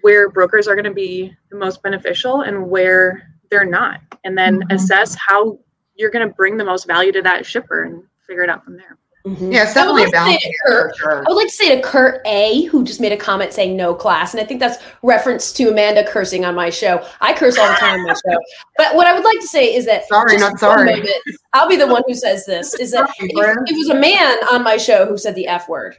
where brokers are going to be the most beneficial and where they're not, and then Mhm. assess how you're going to bring the most value to that shipper and figure it out from there. Mhm. Yeah, it's I would definitely like to say balance. to Kurt, sure. I would like to say to Kurt A, who just made a comment saying no class, and I think that's reference to Amanda cursing on my show. I curse all the time on my show, [laughs] but what I would like to say is that Sorry, not sorry. moment, I'll be the one who says this: is that Sorry, if friend. it was a man on my show who said the f word,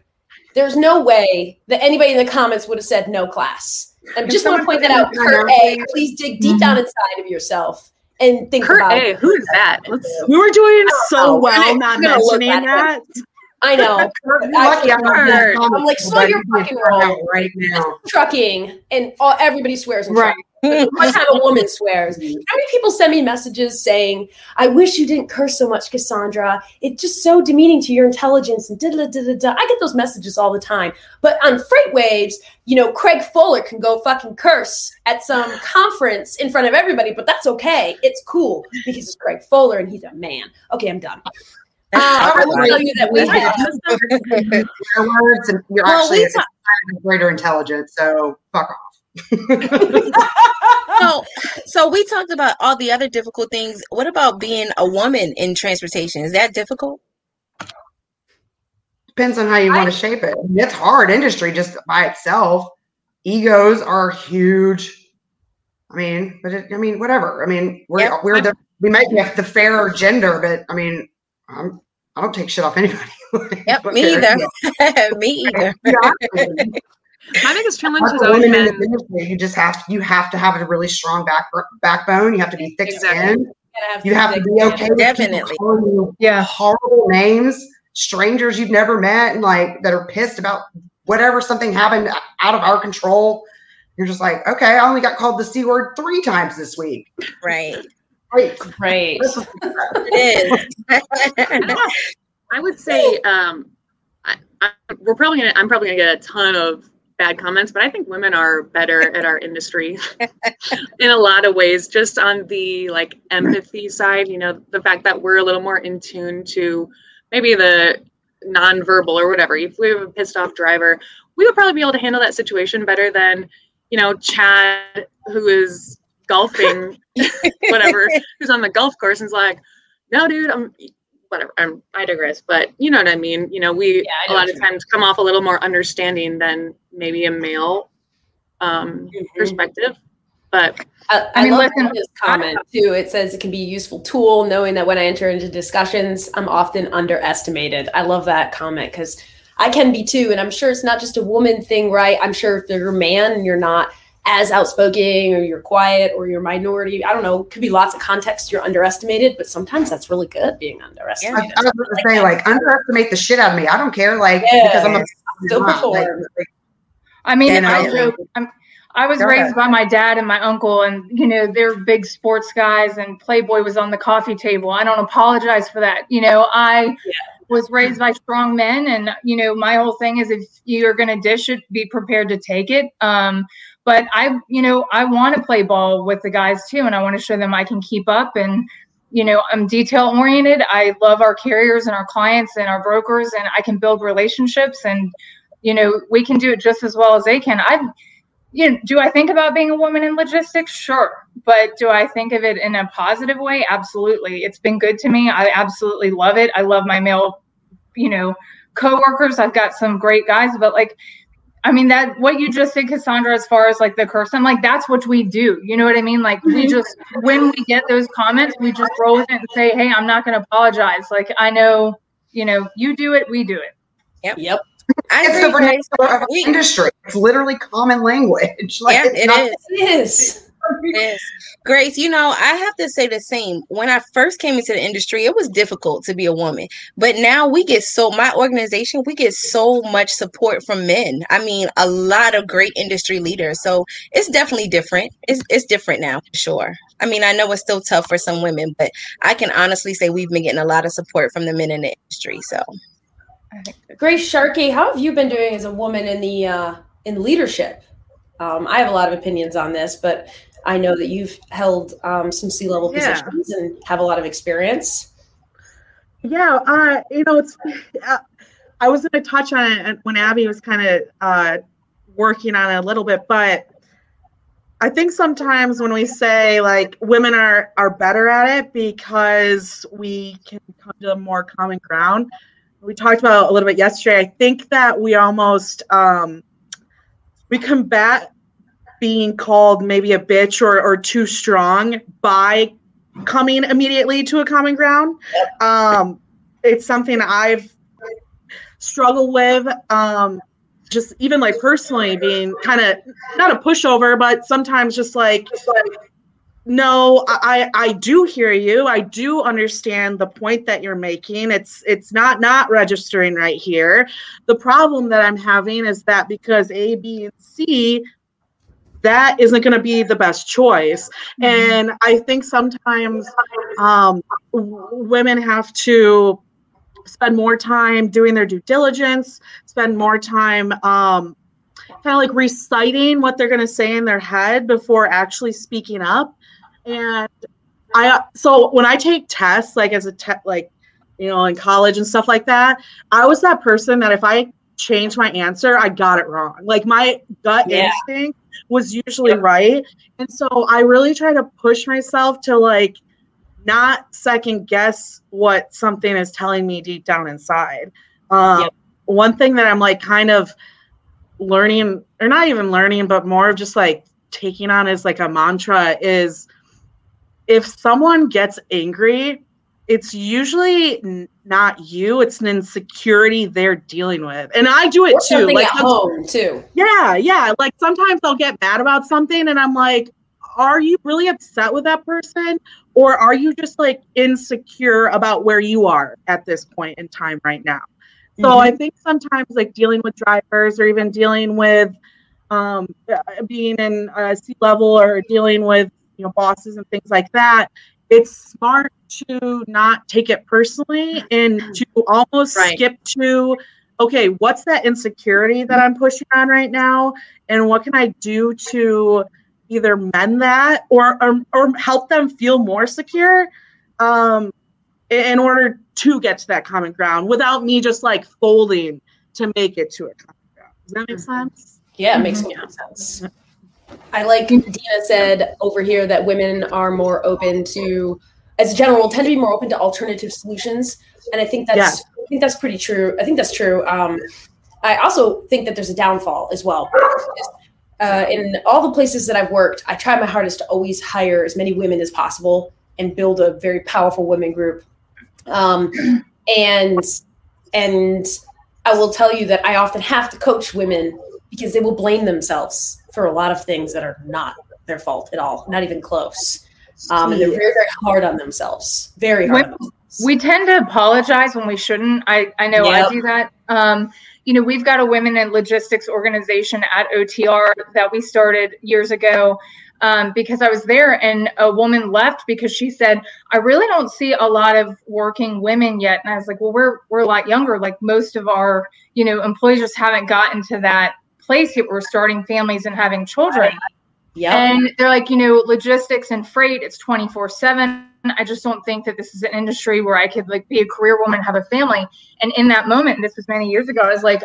there's no way that anybody in the comments would have said no class. I just want to point that out, Kurt A. Please dig deep down inside of yourself and think Kurt about. A, who is that? Let's we were doing Oh, so well gonna- not we're gonna look mentioning at that I know. [laughs] You're lucky I'm not in Kurt. that comment, I'm like, slow your fucking roll. right now. trucking and all, everybody swears Right. One time a woman swears. How many people send me messages saying, I wish you didn't curse so much, Cassandra. It's just so demeaning to your intelligence and da da da da. I get those messages all the time. But on FreightWaves, you know, Craig Fuller can go fucking curse at some [sighs] conference in front of everybody, but that's okay. It's cool because it's Craig Fuller and he's a man. Okay, I'm done. Uh, I will tell you that we have Swear [laughs] words and you're Well, actually we a greater intelligence, so fuck off. [laughs] So, so we talked about all the other difficult things. What about being a woman in transportation? Is that difficult? Depends on how you want to shape it. It's hard industry just by itself. Egos are huge. I mean, but it, I mean, whatever. I mean, we're Yep. we're the we might be the fairer gender, but I mean, I'm I don't take shit off anybody. [laughs] Yep, me there- either. [laughs] [laughs] me either. My biggest challenge Us has always women in this been industry, you just have you have to have a really strong back backbone. You have to be thick Exactly. skinned. You have to be okay with Definitely. people calling you Yeah. horrible names, strangers you've never met, and like that are pissed about whatever something happened out of our control. You're just like, okay, I only got called the c word three times this week. Right. Great. Great. [laughs] It is. I would say um, I, I, we're probably gonna. I'm probably gonna get a ton of bad comments, but I think women are better at our industry [laughs] in a lot of ways. Just on the like empathy side, you know, the fact that we're a little more in tune to maybe the nonverbal or whatever. If we have a pissed off driver, we would probably be able to handle that situation better than you know Chad, who is golfing, [laughs] whatever, who's on the golf course and is like, no, dude, I'm whatever. I'm, I digress, but you know what I mean. You know, we Yeah, know a lot of you mean. times come off a little more understanding than maybe a male um, Mhm. perspective. But I, I I mean, love listen, this comment too. It says it can be a useful tool, knowing that when I enter into discussions, I'm often underestimated. I love that comment because I can be too, and I'm sure it's not just a woman thing, right? I'm sure if you're a man and you're not as outspoken, or you're quiet, or you're minority, I don't know, could be lots of context. You're underestimated, but sometimes that's really good being I, underestimated. I was going to say, like, underestimate the shit out of me. I don't care, like, Yeah. because I'm a Still not, like, like, I mean, And I I- joke. I'm, I was Go raised ahead. by my dad and my uncle, and you know they're big sports guys, and Playboy was on the coffee table. I don't apologize for that. You know, I was raised by strong men, and you know my whole thing is if you're going to dish it, be prepared to take it. Um, but I, you know, I want to play ball with the guys too, and I want to show them I can keep up and. You know, I'm detail oriented. I love our carriers and our clients and our brokers, and I can build relationships and you know we can do it just as well as they can. I you know do i think about being a woman in logistics? Sure but do i think of it in a positive way? Absolutely. It's been good to me. I absolutely love it. I love my male you know coworkers. I've got some great guys but like i mean that what you just said cassandra as far as like the curse i'm like that's what we do you know what i mean like we Mhm. just when we get those comments we just roll with it and say hey i'm not going to apologize like i know you know you do it we do it Yep. I it's agree, the vernacular of industry. It's literally common language. [laughs] Like, yeah, it's it not- is. It is. Is. Grace, you know, I have to say the same. When I first came into the industry, it was difficult to be a woman. But now we get so, my organization, we get so much support from men. I mean, a lot of great industry leaders. So it's definitely different. It's, it's different now, for sure. I mean, I know it's still tough for some women, but I can honestly say we've been getting a lot of support from the men in the industry. So Grace Sharkey, how have you been doing as a woman in the uh, in leadership? Um, I have a lot of opinions on this, but I know that you've held um, some C level Yeah. positions and have a lot of experience. Yeah, uh, you know, it's. Uh, I was going to touch on it when Abby was kind of uh, working on it a little bit, but I think sometimes when we say like women are are better at it because we can come to a more common ground. We talked about a little bit yesterday. I think that we almost um, we combat being called maybe a bitch or, or too strong by coming immediately to a common ground. Um, it's something I've struggled with. Um, just even like personally being kind of not a pushover, but sometimes just like, no, I, I I do hear you. I do understand the point that you're making. It's it's not not registering right here. The problem that I'm having is that because A, B, and C, that isn't going to be the best choice. And I think sometimes um, w- women have to spend more time doing their due diligence, spend more time um, kind of like reciting what they're going to say in their head before actually speaking up. And I, so when I take tests, like as a tech, like, you know, in college and stuff like that, I was that person that if I changed my answer, I got it wrong. Like my gut Yeah. instinct was usually right. And so I really try to push myself to like not second guess what something is telling me deep down inside. Um, Yep. One thing that I'm like kind of learning, or not even learning, but more of just like taking on as like a mantra is if someone gets angry, it's usually n- not you, it's an insecurity they're dealing with. And I do it Or too. Like at home too. yeah, yeah. Like sometimes I'll get mad about something and I'm like, are you really upset with that person? Or are you just like insecure about where you are at this point in time right now? So Mhm. I think sometimes like dealing with drivers or even dealing with um, uh, being in a C level or dealing with you know bosses and things like that, it's smart to not take it personally and mm-hmm. to almost Right. skip to okay, what's that insecurity that mm-hmm. I'm pushing on right now? And what can I do to either mend that or or, or help them feel more secure um, in, in order to get to that common ground without me just like folding to make it to a common ground. Does that make mm-hmm. sense? Yeah, it makes total sense. I like Dina said over here that women are more open to as a general tend to be more open to alternative solutions. And i think that's Yeah. i think that's pretty true. I think that's true. Um, i also think that there's a downfall as well. Uh, in all the places that i've worked i try my hardest to always hire as many women as possible and build a very powerful women group. Um, and and i will tell you that i often have to coach women because they will blame themselves for a lot of things that are not their fault at all not even close um, and they're very very hard on themselves very hard on themselves. we tend to apologize when we shouldn't. I, I know Yep. I do that. Um, you know, we've got a women in logistics organization at OTR that we started years ago um, because I was there and a woman left because she said, I really don't see a lot of working women yet. And I was like, well, we're, we're a lot younger. Like most of our, you know, employees just haven't gotten to that place. We're starting families and having children. Yep. And they're like, you know, logistics and freight, it's 24 7. I just don't think that this is an industry where I could like be a career woman, have a family. And in that moment, this was many years ago, I was like,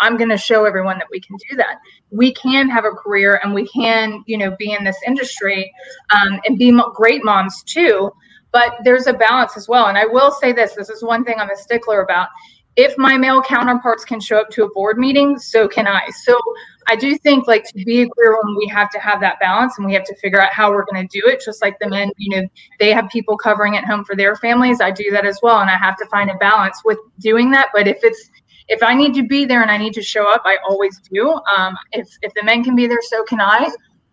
I'm going to show everyone that we can do that. We can have a career and we can, you know, be in this industry um, and be great moms too. But there's a balance as well. And I will say this this is one thing I'm a stickler about. If my male counterparts can show up to a board meeting, so can I. So I do think like to be a queer woman, we have to have that balance and we have to figure out how we're going to do it. Just like the men, you know, they have people covering at home for their families. I do that as well. And I have to find a balance with doing that. But if it's, if I need to be there and I need to show up, I always do. Um, if, if the men can be there, so can I.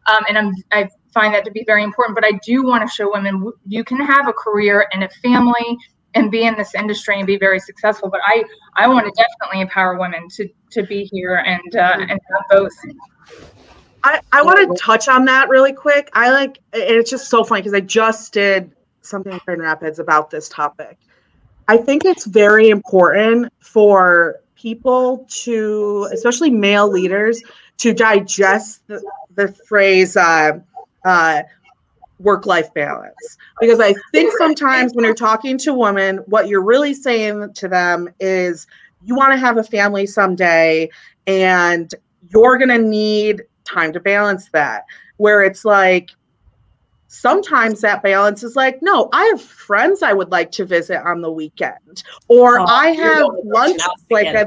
Um, and I'm, I find that to be very important. But I do want to show women you can have a career and a family and be in this industry and be very successful. But I, I want to definitely empower women to, to be here and, uh, and have both. I, I want to touch on that really quick. I like, it's just so funny because I just did something in Grand Rapids about this topic. I think it's very important for people to, especially male leaders, to digest the, the phrase uh, uh, work life balance. Because I think sometimes when you're talking to women, what you're really saying to them is you want to have a family someday and you're going to need time to balance that. Where it's like, sometimes that balance is like, no, I have friends I would like to visit on the weekend, or Oh, I have lunch. Like. I,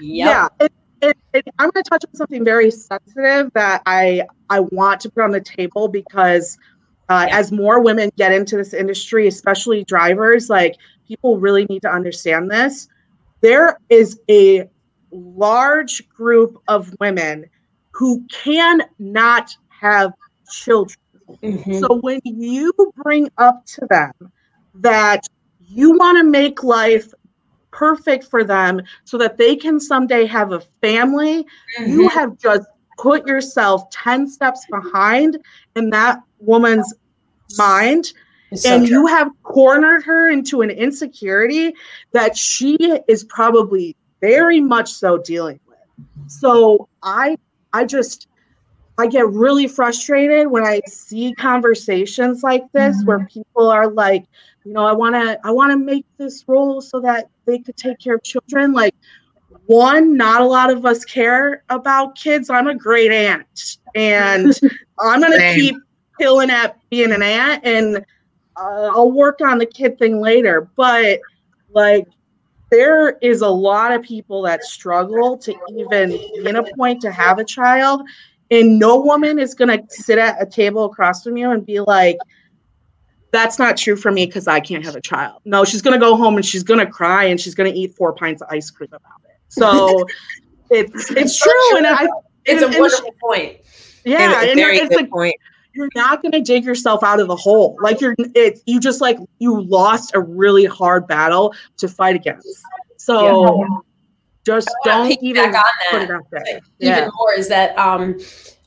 Yep. yeah, it, it, it, I'm going to touch on something very sensitive that I I want to put on the table because uh, Yeah. as more women get into this industry, especially drivers, like people really need to understand this. There is a large group of women who cannot have children. Mhm. So when you bring up to them that you want to make life perfect for them so that they can someday have a family, you have just put yourself 10 steps behind in that woman's mind so and true. you have cornered her into an insecurity that she is probably very much so dealing with so i i just i get really frustrated when i see conversations like this where mm-hmm. people are like you know i want to i want to make this role so that they could take care of children like one not a lot of us care about kids i'm a great aunt and [laughs] i'm going to Same. keep killing at being an aunt and uh, I'll work on the kid thing later. But like, there is a lot of people that struggle to even be in a point to have a child, and no woman is going to sit at a table across from you and be like, "That's not true for me because I can't have a child." No, she's going to go home and she's going to cry and she's going to eat four pints of ice cream about. So it's it's true, and I It's a and- and wonderful point. yeah, And a and very it's good like point. you're not going to dig yourself out of the hole. Like you're, it, you just like you lost a really hard battle to fight against. So just don't even put that. it out there. even Yeah. more is that um,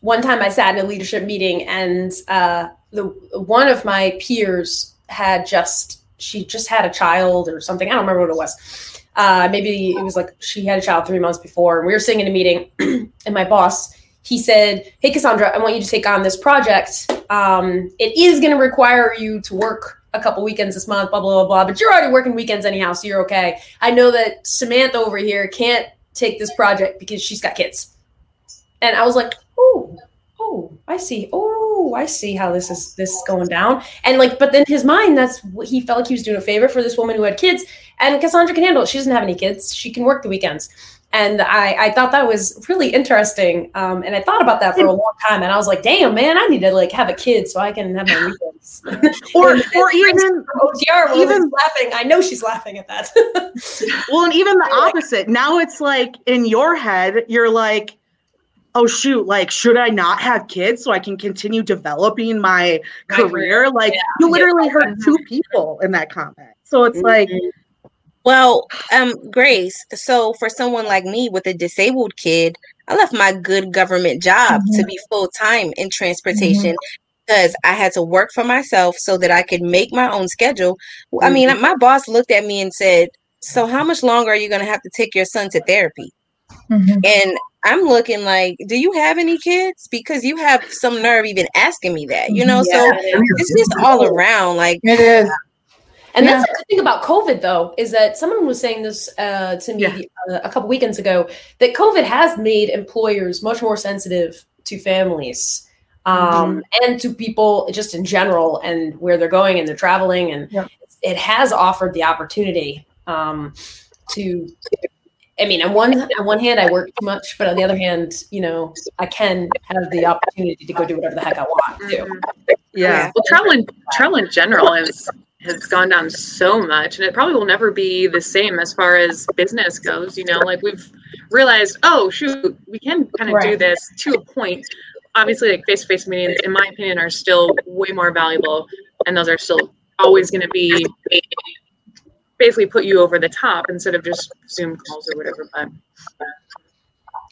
one time I sat in a leadership meeting and uh, the one of my peers had just she just had a child or something. I don't remember what it was. Uh, maybe it was like she had a child three months before, and we were sitting in a meeting, [clears throat] and my boss he said, "Hey Cassandra, I want you to take on this project. Um, it is going to require you to work." A couple weekends this month, blah blah blah blah. But you're already working weekends anyhow, so you're okay. I know that Samantha over here can't take this project because she's got kids. And I was like, oh, oh, I see. Oh, I see how this is this is going down. And like, but then his mind, that's what he felt like he was doing a favor for this woman who had kids. And Cassandra can handle it. She doesn't have any kids. She can work the weekends and I, I thought that was really interesting. Um, and I thought about that for a long time, and I was like, "Damn, man, I need to like have a kid so I can have my weekends." [laughs] or [laughs] or even OTR, even laughing. I know she's laughing at that. [laughs] well, and even the opposite. Now it's like in your head, you're like, "Oh shoot, like should I not have kids so I can continue developing my, my career? career? Like yeah. you literally yeah. hurt two people in that comment. So it's mm-hmm. like well, um, Grace, so for someone like me with a disabled kid, I left my good government job mm-hmm. to be full time in transportation mm-hmm. because I had to work for myself so that I could make my own schedule. Mm-hmm. I mean, mm-hmm. my boss looked at me and said, So, how much longer are you going to have to take your son to therapy? Mm-hmm. And I'm looking like, do you have any kids? Because you have some nerve even asking me that, you know? Yeah, so it's just all around. Like, it is. And yeah. that's the good thing about COVID, though, is that someone was saying this uh, to me yeah. uh, a couple weekends ago that COVID has made employers much more sensitive to families um, mm-hmm. and to people just in general and where they're going and they're traveling. And yeah. it has offered the opportunity um, to. I mean, on one [laughs] on one hand, I work too much, but on the other hand, you know, I can have the opportunity to go do whatever the heck I want to. Mm-hmm. Yeah. Well, travel in travel in general has has gone down so much and it probably will never be the same as far as business goes you know like we've realized oh shoot we can kind of right. do this to a point obviously like face-to-face meetings in my opinion are still way more valuable and those are still always going to be basically put you over the top instead of just zoom calls or whatever but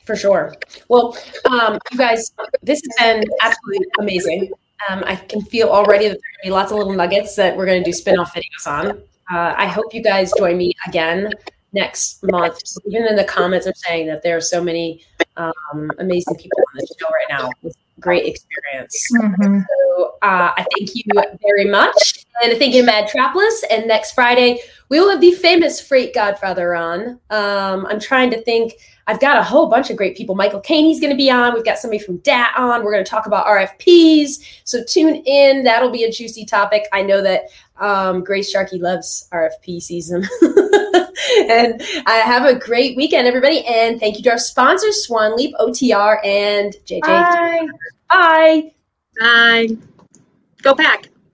for sure well um, you guys this has been absolutely amazing um, I can feel already that there are going to be lots of little nuggets that we're going to do spin off videos on. Uh, I hope you guys join me again next month. Even in the comments are saying that there are so many um, amazing people on the show right now with great experience. Mm-hmm. So uh, I thank you very much. And thank you, Mad Trapless. And next Friday, we will have the famous Freight Godfather on. Um, I'm trying to think – I've got a whole bunch of great people. Michael Caney's going to be on. We've got somebody from DAT on. We're going to talk about RFPs. So tune in. That'll be a juicy topic. I know that um, Grace Sharkey loves RFP season. [laughs] and I have a great weekend, everybody. And thank you to our sponsors, SwanLeap, OTR, and JJ. Bye. Bye. Bye. Go pack.